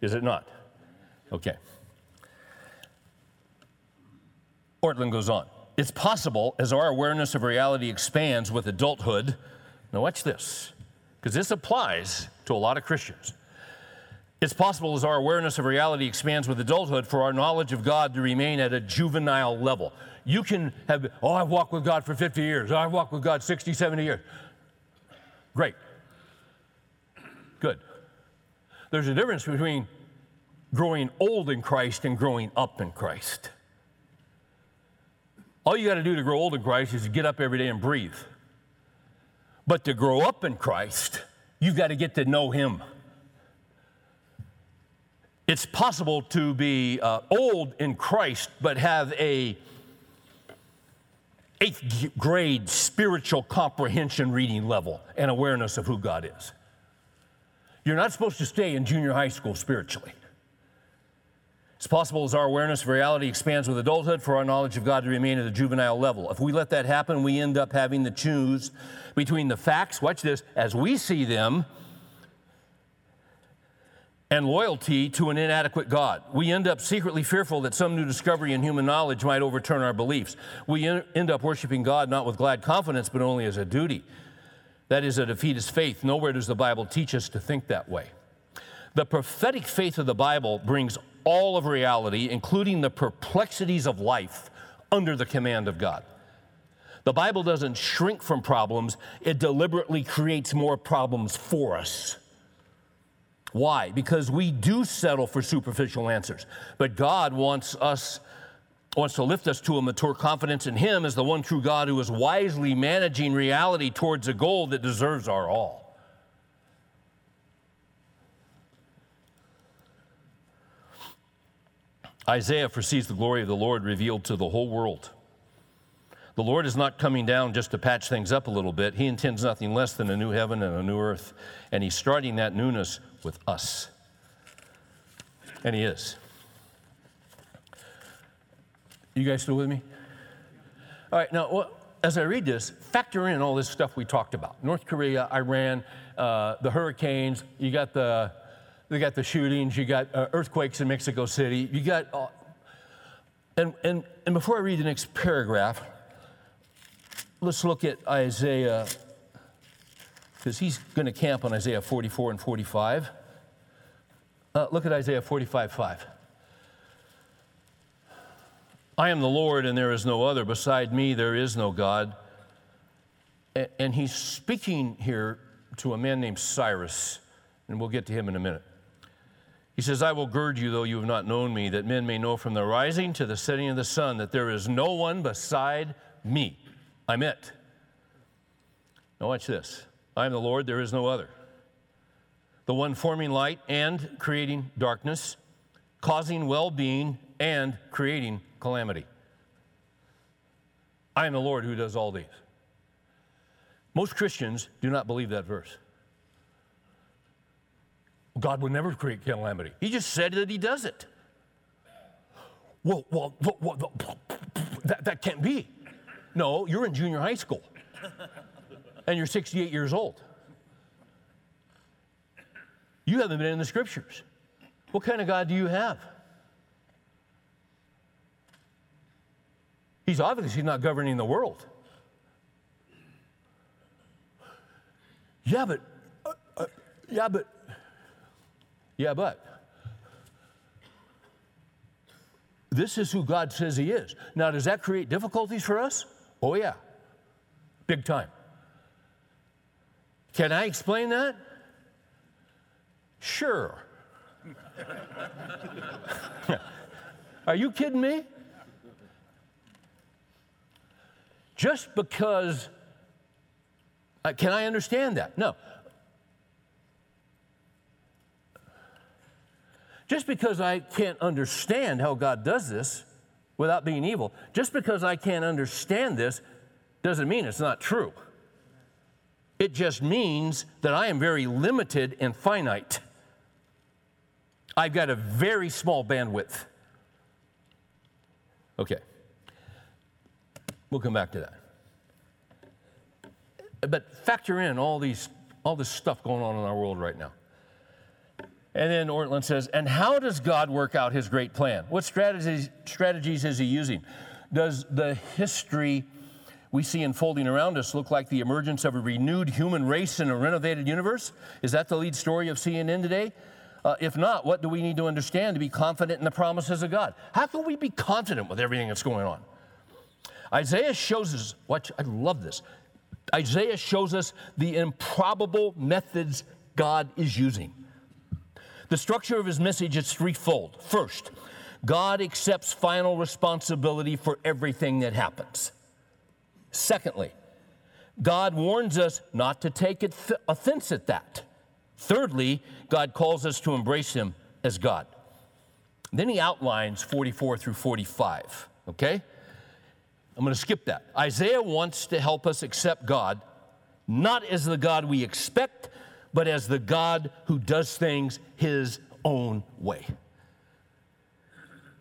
is it not? Okay. Ortlund goes on. It's possible as our awareness of reality expands with adulthood. Now, watch this, because this applies to a lot of Christians. It's possible as our awareness of reality expands with adulthood for our knowledge of God to remain at a juvenile level. You can have, oh, I've walked with God for 50 years, I've walked with God 60, 70 years. Great. Good. There's a difference between growing old in Christ and growing up in Christ. All you got to do to grow old in Christ is get up every day and breathe. But to grow up in Christ, you've got to get to know Him. It's possible to be uh, old in Christ, but have a eighth grade spiritual comprehension reading level and awareness of who God is. You're not supposed to stay in junior high school spiritually. It's possible as our awareness of reality expands with adulthood for our knowledge of God to remain at a juvenile level. If we let that happen, we end up having to choose between the facts, watch this, as we see them, and loyalty to an inadequate God. We end up secretly fearful that some new discovery in human knowledge might overturn our beliefs. We end up worshiping God not with glad confidence, but only as a duty. That is a defeatist faith. Nowhere does the Bible teach us to think that way. The prophetic faith of the Bible brings all of reality, including the perplexities of life, under the command of God. The Bible doesn't shrink from problems, it deliberately creates more problems for us. Why? Because we do settle for superficial answers. But God wants us wants to lift us to a mature confidence in him as the one true God who is wisely managing reality towards a goal that deserves our all. Isaiah foresees the glory of the Lord revealed to the whole world. The Lord is not coming down just to patch things up a little bit. He intends nothing less than a new heaven and a new earth. And He's starting that newness with us. And He is. You guys still with me? All right, now, well, as I read this, factor in all this stuff we talked about North Korea, Iran, uh, the hurricanes, you got the they got the shootings, you got uh, earthquakes in Mexico City, you got, uh, and, and, and before I read the next paragraph, let's look at Isaiah, because he's going to camp on Isaiah 44 and 45. Uh, look at Isaiah 45 5. I am the Lord, and there is no other. Beside me, there is no God. And he's speaking here to a man named Cyrus, and we'll get to him in a minute. He says, I will gird you, though you have not known me, that men may know from the rising to the setting of the sun that there is no one beside me. I'm it. Now, watch this. I am the Lord, there is no other. The one forming light and creating darkness, causing well being and creating calamity. I am the Lord who does all these. Most Christians do not believe that verse. God would never create calamity. He just said that He does it. Well, well, well, well that, that can't be. No, you're in junior high school and you're 68 years old. You haven't been in the scriptures. What kind of God do you have? He's obviously not governing the world. Yeah, but, uh, uh, yeah, but yeah, but this is who God says He is. Now, does that create difficulties for us? Oh, yeah, big time. Can I explain that? Sure. Are you kidding me? Just because, uh, can I understand that? No. Just because I can't understand how God does this without being evil, just because I can't understand this doesn't mean it's not true. It just means that I am very limited and finite. I've got a very small bandwidth. Okay. We'll come back to that. But factor in all these all this stuff going on in our world right now. And then Ortlund says, and how does God work out his great plan? What strategies, strategies is he using? Does the history we see unfolding around us look like the emergence of a renewed human race in a renovated universe? Is that the lead story of CNN today? Uh, if not, what do we need to understand to be confident in the promises of God? How can we be confident with everything that's going on? Isaiah shows us, watch, I love this. Isaiah shows us the improbable methods God is using. The structure of his message is threefold. First, God accepts final responsibility for everything that happens. Secondly, God warns us not to take offense at that. Thirdly, God calls us to embrace him as God. Then he outlines 44 through 45, okay? I'm going to skip that. Isaiah wants to help us accept God, not as the God we expect, but as the God who does things his own way.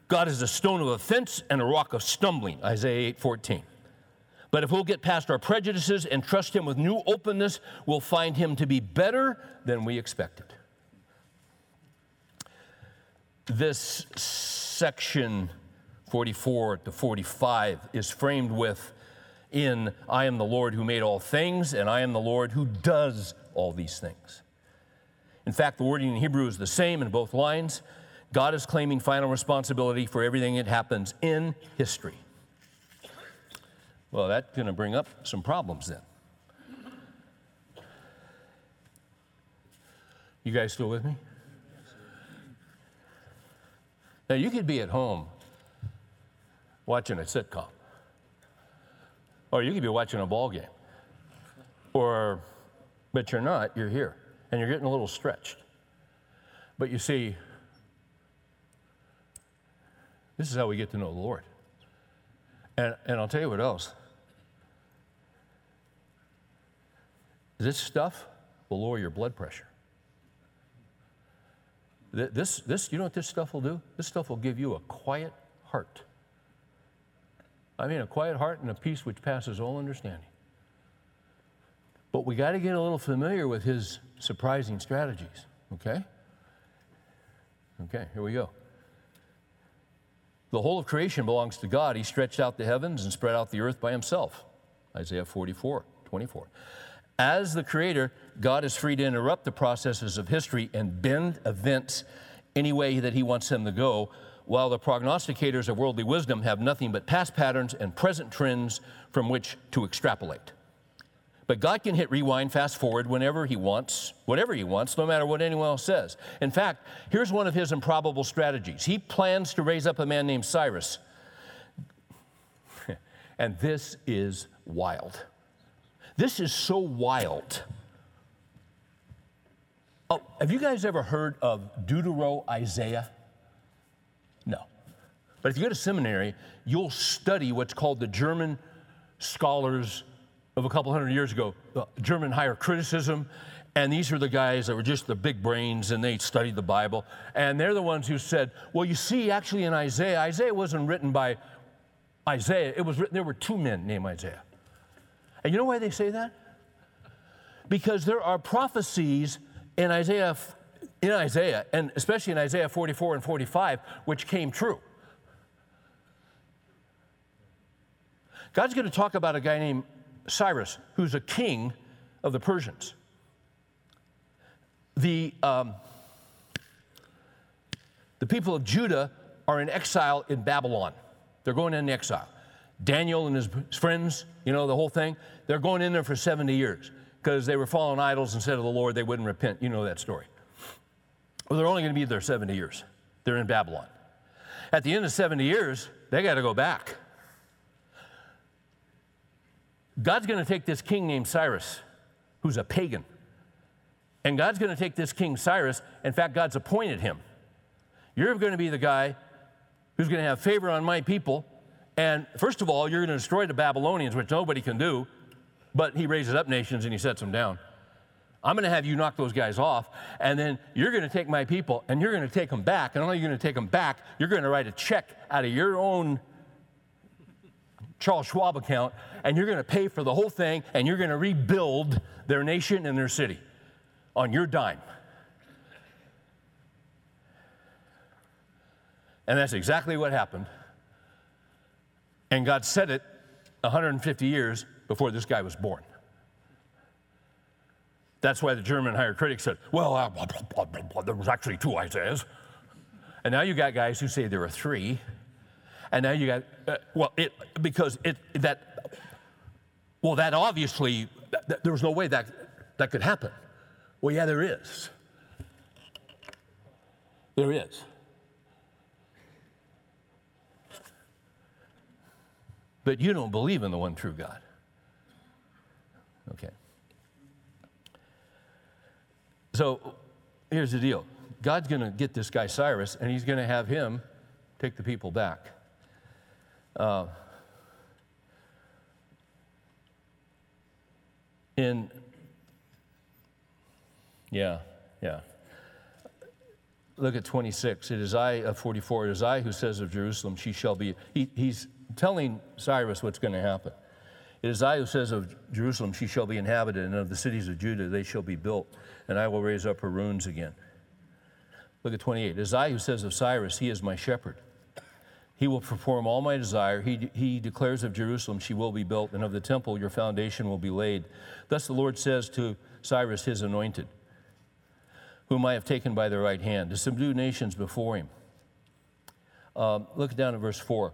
God is a stone of offense and a rock of stumbling, Isaiah 8:14. But if we'll get past our prejudices and trust him with new openness, we'll find him to be better than we expected. This section 44 to 45 is framed with in I am the Lord who made all things and I am the Lord who does all these things. In fact, the wording in Hebrew is the same in both lines. God is claiming final responsibility for everything that happens in history. Well, that's going to bring up some problems then. You guys still with me? Now, you could be at home watching a sitcom, or you could be watching a ball game, or, but you're not, you're here, and you're getting a little stretched. But you see, this is how we get to know the Lord. And, and I'll tell you what else. This stuff will lower your blood pressure. This, this, you know what this stuff will do? This stuff will give you a quiet heart. I mean, a quiet heart and a peace which passes all understanding. But we got to get a little familiar with his surprising strategies, okay? Okay, here we go. The whole of creation belongs to God. He stretched out the heavens and spread out the earth by himself. Isaiah 44, 24. As the creator, God is free to interrupt the processes of history and bend events any way that he wants them to go, while the prognosticators of worldly wisdom have nothing but past patterns and present trends from which to extrapolate. But God can hit rewind, fast forward whenever He wants, whatever He wants, no matter what anyone else says. In fact, here's one of His improbable strategies He plans to raise up a man named Cyrus. and this is wild. This is so wild. Oh, have you guys ever heard of Deutero Isaiah? No. But if you go to seminary, you'll study what's called the German scholars of a couple hundred years ago, uh, German higher criticism. And these are the guys that were just the big brains and they studied the Bible. And they're the ones who said, well, you see, actually in Isaiah, Isaiah wasn't written by Isaiah. It was written, there were two men named Isaiah. And you know why they say that? Because there are prophecies in Isaiah, in Isaiah, and especially in Isaiah 44 and 45, which came true. God's going to talk about a guy named Cyrus, who's a king of the Persians. The, um, the people of Judah are in exile in Babylon. They're going into exile. Daniel and his friends, you know, the whole thing, they're going in there for 70 years because they were following idols instead of the Lord. They wouldn't repent. You know that story. Well, they're only going to be there 70 years. They're in Babylon. At the end of 70 years, they got to go back. God's going to take this king named Cyrus, who's a pagan, and God's going to take this king Cyrus. In fact, God's appointed him. You're going to be the guy who's going to have favor on my people. And first of all, you're going to destroy the Babylonians, which nobody can do, but he raises up nations and he sets them down. I'm going to have you knock those guys off, and then you're going to take my people and you're going to take them back. And only are you going to take them back, you're going to write a check out of your own Charles Schwab account, and you're going to pay for the whole thing, and you're going to rebuild their nation and their city on your dime. And that's exactly what happened. And God said it 150 years before this guy was born. That's why the German higher critics said, well, uh, blah, blah, blah, there was actually two Isaiahs. And now you got guys who say there are three. And now you got, uh, well, it, because it, that, well, that obviously, there was no way that, that could happen. Well, yeah, there is. There is. but you don't believe in the one true God. Okay. So here's the deal God's going to get this guy Cyrus, and he's going to have him take the people back. Uh, in, yeah, yeah. Look at 26. It is I of 44. It is I who says of Jerusalem, she shall be. He, he's telling Cyrus what's going to happen. It is I who says of Jerusalem, she shall be inhabited, and of the cities of Judah, they shall be built, and I will raise up her ruins again. Look at 28. It is I who says of Cyrus, he is my shepherd. He will perform all my desire. He, he declares of Jerusalem, she will be built, and of the temple, your foundation will be laid. Thus the Lord says to Cyrus, his anointed, whom I have taken by the right hand, to subdue nations before him. Um, look down at verse 4.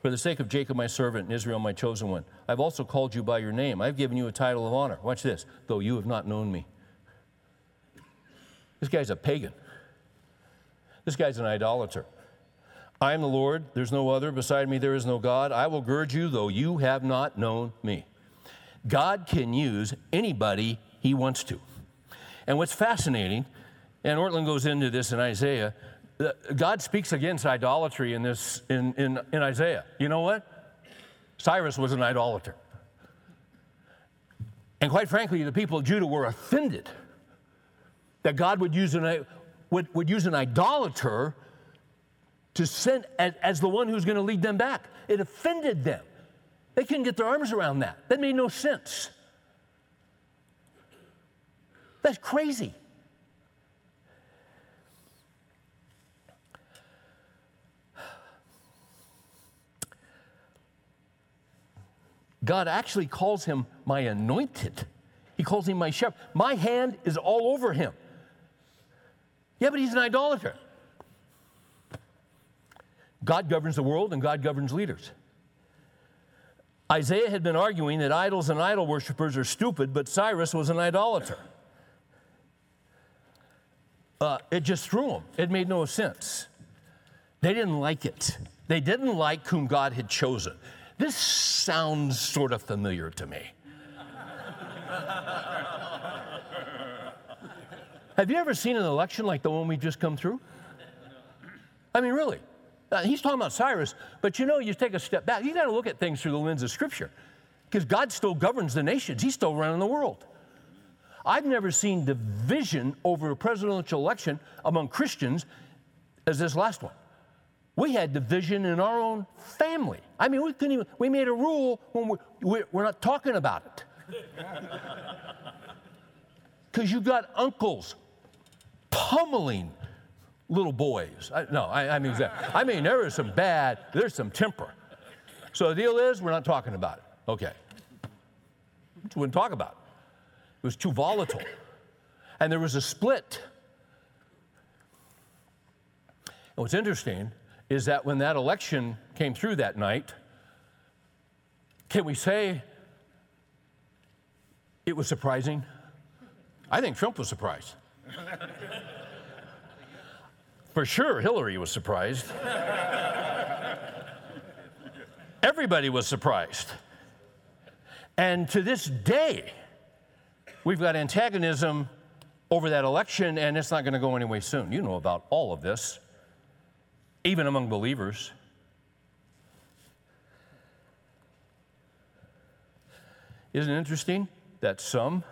For the sake of Jacob, my servant, and Israel, my chosen one, I've also called you by your name. I've given you a title of honor. Watch this, though you have not known me. This guy's a pagan. This guy's an idolater. I am the Lord, there's no other. Beside me, there is no God. I will gird you, though you have not known me. God can use anybody he wants to. And what's fascinating, and Ortlund goes into this in Isaiah, God speaks against idolatry in, this, in, in, in Isaiah. You know what? Cyrus was an idolater. And quite frankly, the people of Judah were offended that God would use an, would, would use an idolater to send as, as the one who's going to lead them back. It offended them. They couldn't get their arms around that. That made no sense. That's crazy. God actually calls him my anointed. He calls him my shepherd. My hand is all over him. Yeah, but he's an idolater. God governs the world and God governs leaders. Isaiah had been arguing that idols and idol worshippers are stupid, but Cyrus was an idolater. Uh, it just threw them. It made no sense. They didn't like it. They didn't like whom God had chosen. This sounds sort of familiar to me. Have you ever seen an election like the one we just come through? I mean, really. Uh, he's talking about Cyrus, but you know, you take a step back, you got to look at things through the lens of Scripture because God still governs the nations, He's still running the world. I've never seen division over a presidential election among Christians as this last one. We had division in our own family. I mean, we couldn't even, we made a rule when we're, we're not talking about it. Because you got uncles pummeling little boys. I, no, I, I mean, I mean, there is some bad, there's some temper. So the deal is, we're not talking about it. Okay. We wouldn't talk about it. It was too volatile. And there was a split. And what's interesting is that when that election came through that night, can we say it was surprising? I think Trump was surprised. For sure, Hillary was surprised. Everybody was surprised. And to this day, we've got antagonism over that election, and it's not going to go anyway soon. You know about all of this, even among believers. Isn't it interesting that some,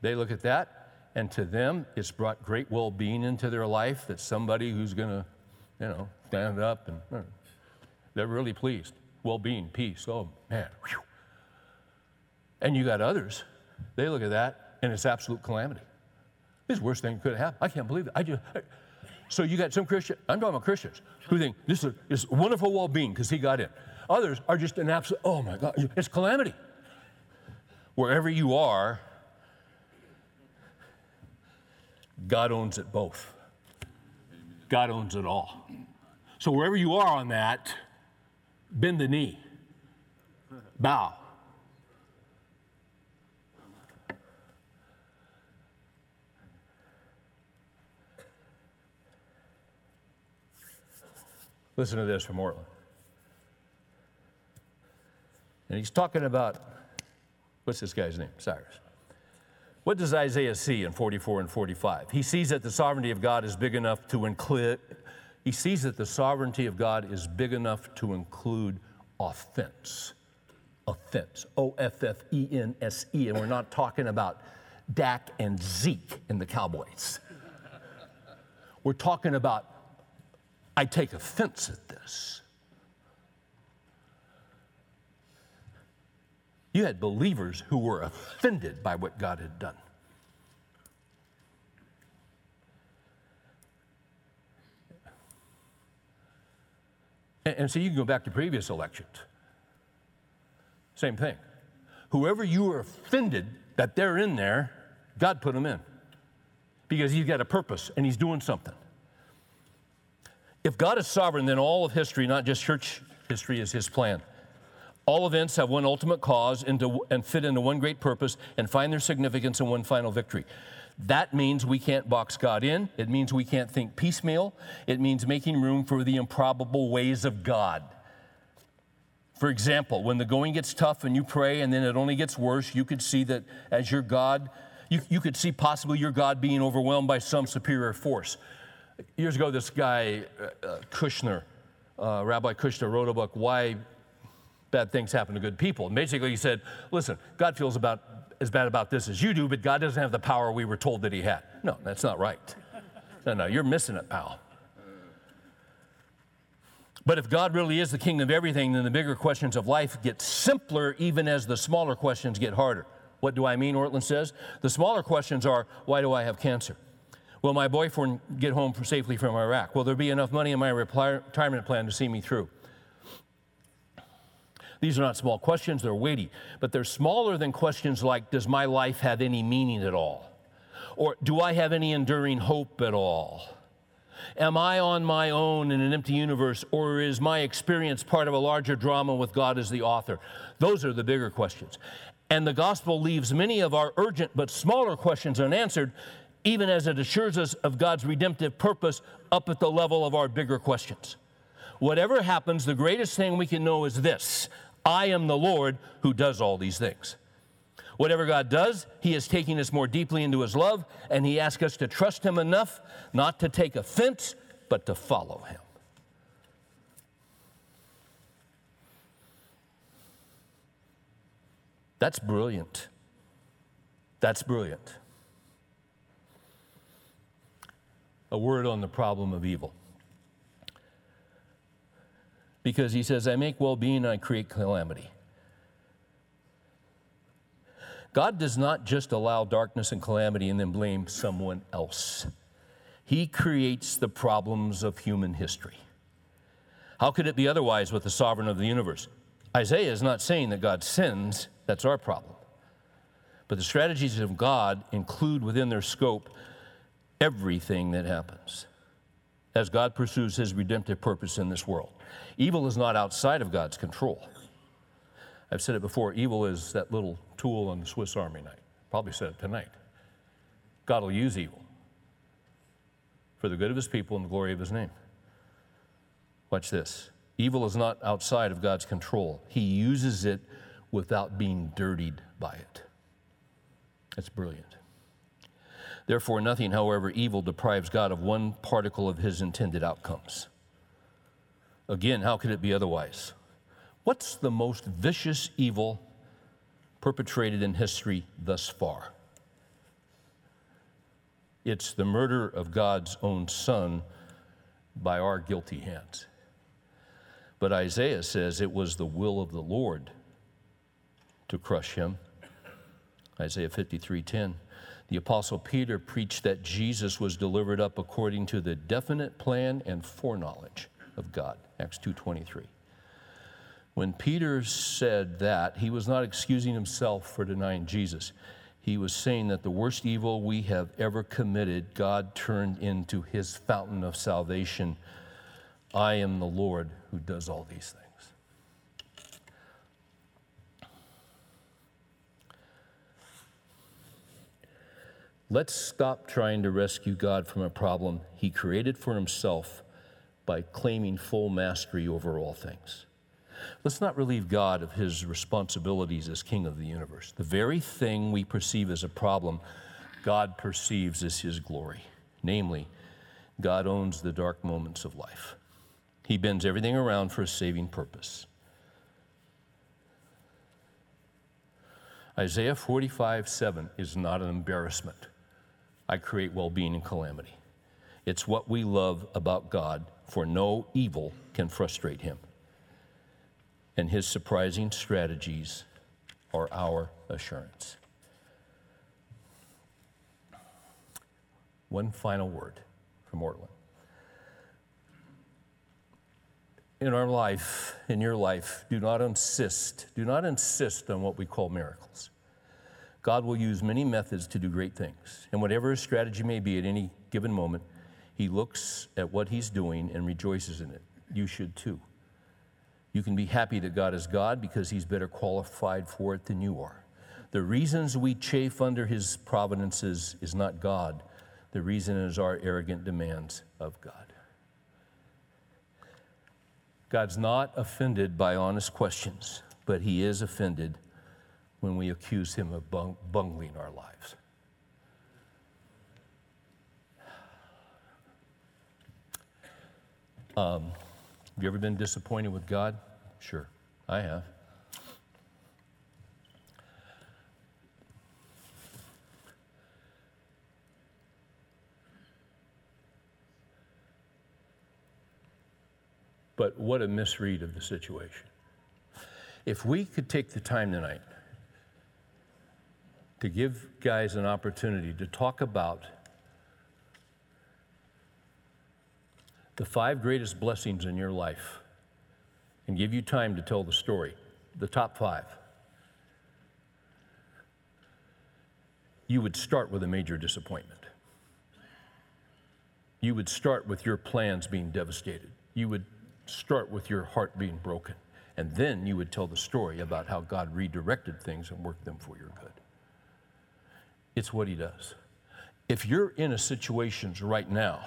they look at that and to them, it's brought great well being into their life that somebody who's going to, you know, stand up and uh, they're really pleased. Well being, peace. Oh, man. Whew. And you got others, they look at that and it's absolute calamity. This worst thing that could have happened. I can't believe it. I just, so you got some Christian, I'm talking about Christians, who think this is, this wonderful well being because he got in. Others are just an absolute, oh my God, it's calamity. Wherever you are, God owns it both. God owns it all. So wherever you are on that, bend the knee, bow. Listen to this from Ortlund. And he's talking about, what's this guy's name? Cyrus. What does Isaiah see in 44 and 45? He sees that the sovereignty of God is big enough to include, he sees that the sovereignty of God is big enough to include offense offense. O F F E N S E. And we're not talking about Dak and Zeke in the Cowboys. We're talking about, I take offense at this. You had believers who were offended by what God had done. And, and so you can go back to previous elections. Same thing. Whoever you are offended that they're in there, God put them in because He's got a purpose and He's doing something. If God is sovereign, then all of history, not just church history, is His plan. All events have one ultimate cause and fit into one great purpose and find their significance in one final victory. That means we can't box God in. It means we can't think piecemeal. It means making room for the improbable ways of God. For example, when the going gets tough and you pray and then it only gets worse, you could see that as your God, you, you could see possibly your God being overwhelmed by some superior force. Years ago, this guy, uh, uh Kushner, uh, Rabbi Kushner, wrote a book, Why Bad Things Happen to Good People. And basically, he said, Listen, God feels about as bad about this as you do, but God doesn't have the power we were told that He had. No, that's not right. No, no, you're missing it, pal. But if God really is the king of everything, then the bigger questions of life get simpler even as the smaller questions get harder. What do I mean, Ortlund says? The smaller questions are why do I have cancer? Will my boyfriend get home safely from Iraq? Will there be enough money in my retirement plan to see me through? These are not small questions, they're weighty, but they're smaller than questions like Does my life have any meaning at all? Or do I have any enduring hope at all? Am I on my own in an empty universe, or is my experience part of a larger drama with God as the author? Those are the bigger questions. And the gospel leaves many of our urgent but smaller questions unanswered, even as it assures us of God's redemptive purpose up at the level of our bigger questions. Whatever happens, the greatest thing we can know is this I am the Lord who does all these things. Whatever God does, He is taking us more deeply into His love, and He asks us to trust Him enough not to take offense, but to follow Him. That's brilliant. That's brilliant. A word on the problem of evil because he says, I make well being I create calamity. God does not just allow darkness and calamity and then blame someone else. He creates the problems of human history. How could it be otherwise with the sovereign of the universe? Isaiah is not saying that God sins, that's our problem. But the strategies of God include within their scope everything that happens as God pursues his redemptive purpose in this world. Evil is not outside of God's control. I've said it before evil is that little tool on the Swiss Army knife. Probably said it tonight. God will use evil for the good of his people and the glory of his name. Watch this. Evil is not outside of God's control, he uses it without being dirtied by it. That's brilliant. Therefore, nothing, however evil, deprives God of one particle of his intended outcomes. Again, how could it be otherwise? What's the most vicious evil perpetrated in history thus far? It's the murder of God's own son by our guilty hands. But Isaiah says it was the will of the Lord to crush him. Isaiah 53:10. The apostle Peter preached that Jesus was delivered up according to the definite plan and foreknowledge of God. Acts 2:23. When Peter said that, he was not excusing himself for denying Jesus. He was saying that the worst evil we have ever committed, God turned into his fountain of salvation. I am the Lord who does all these things. Let's stop trying to rescue God from a problem he created for himself by claiming full mastery over all things. Let's not relieve God of his responsibilities as king of the universe. The very thing we perceive as a problem, God perceives as his glory. Namely, God owns the dark moments of life. He bends everything around for a saving purpose. Isaiah 45 7 is not an embarrassment. I create well being and calamity. It's what we love about God, for no evil can frustrate him. And his surprising strategies are our assurance. One final word from Ortlund. In our life, in your life, do not insist, do not insist on what we call miracles. God will use many methods to do great things. And whatever his strategy may be at any given moment, he looks at what he's doing and rejoices in it. You should too. You can be happy that God is God because he's better qualified for it than you are. The reasons we chafe under his providences is not God. The reason is our arrogant demands of God. God's not offended by honest questions, but he is offended when we accuse him of bungling our lives. Um, have you ever been disappointed with God? Sure, I have. But what a misread of the situation. If we could take the time tonight to give guys an opportunity to talk about the five greatest blessings in your life and give you time to tell the story, the top five, you would start with a major disappointment. You would start with your plans being devastated. You would start with your heart being broken. And then you would tell the story about how God redirected things and worked them for your good. It's what He does. If you're in a situation right now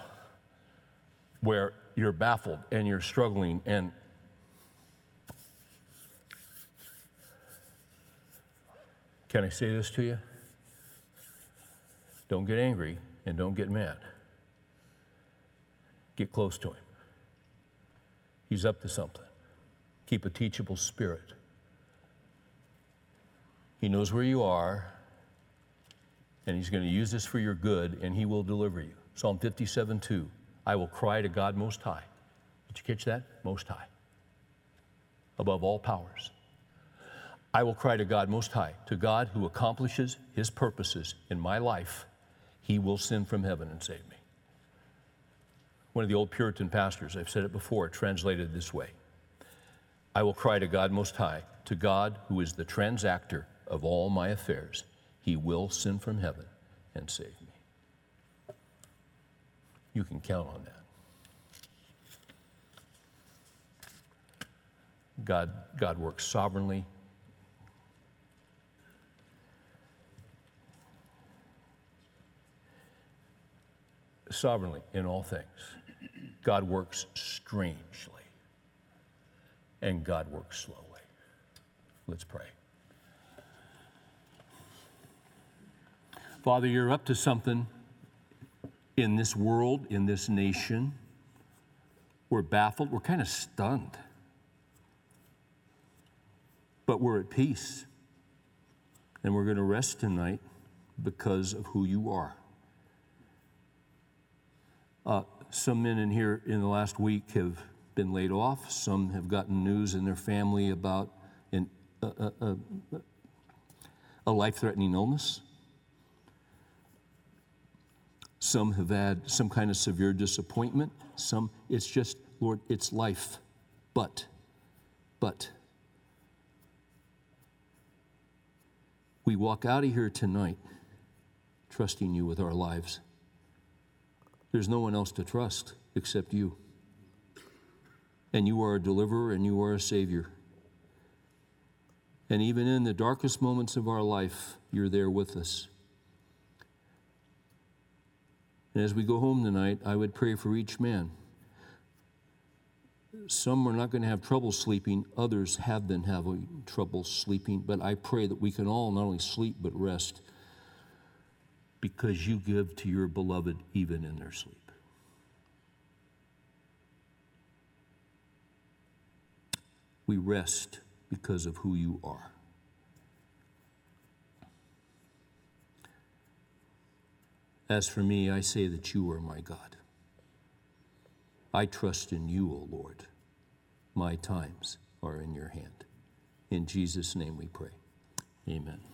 where you're baffled and you're struggling and Can I say this to you? Don't get angry and don't get mad. Get close to Him. He's up to something. Keep a teachable spirit. He knows where you are, and He's going to use this for your good, and He will deliver you. Psalm 57 2. I will cry to God Most High. Did you catch that? Most High. Above all powers. I will cry to God Most High, to God who accomplishes His purposes in my life. He will send from heaven and save me one of the old Puritan pastors, I've said it before, translated this way I will cry to God Most High, to God who is the transactor of all my affairs. He will send from heaven and save me. You can count on that. God, God works sovereignly. Sovereignly in all things. God works strangely, and God works slowly. Let's pray. Father, you're up to something in this world, in this nation. We're baffled, we're kind of stunned, but we're at peace. And we're going to rest tonight because of who you are. Uh, some men in here in the last week have been laid off. Some have gotten news in their family about an, a, a, a life threatening illness. Some have had some kind of severe disappointment. Some, it's just, Lord, it's life. But, but, we walk out of here tonight trusting you with our lives. There's no one else to trust except you. And you are a deliverer and you are a savior. And even in the darkest moments of our life, you're there with us. And as we go home tonight, I would pray for each man. Some are not going to have trouble sleeping, others have been having trouble sleeping, but I pray that we can all not only sleep but rest because you give to your beloved even in their sleep. We rest because of who you are. As for me, I say that you are my God. I trust in you, O Lord. My times are in your hand. In Jesus' name we pray. Amen.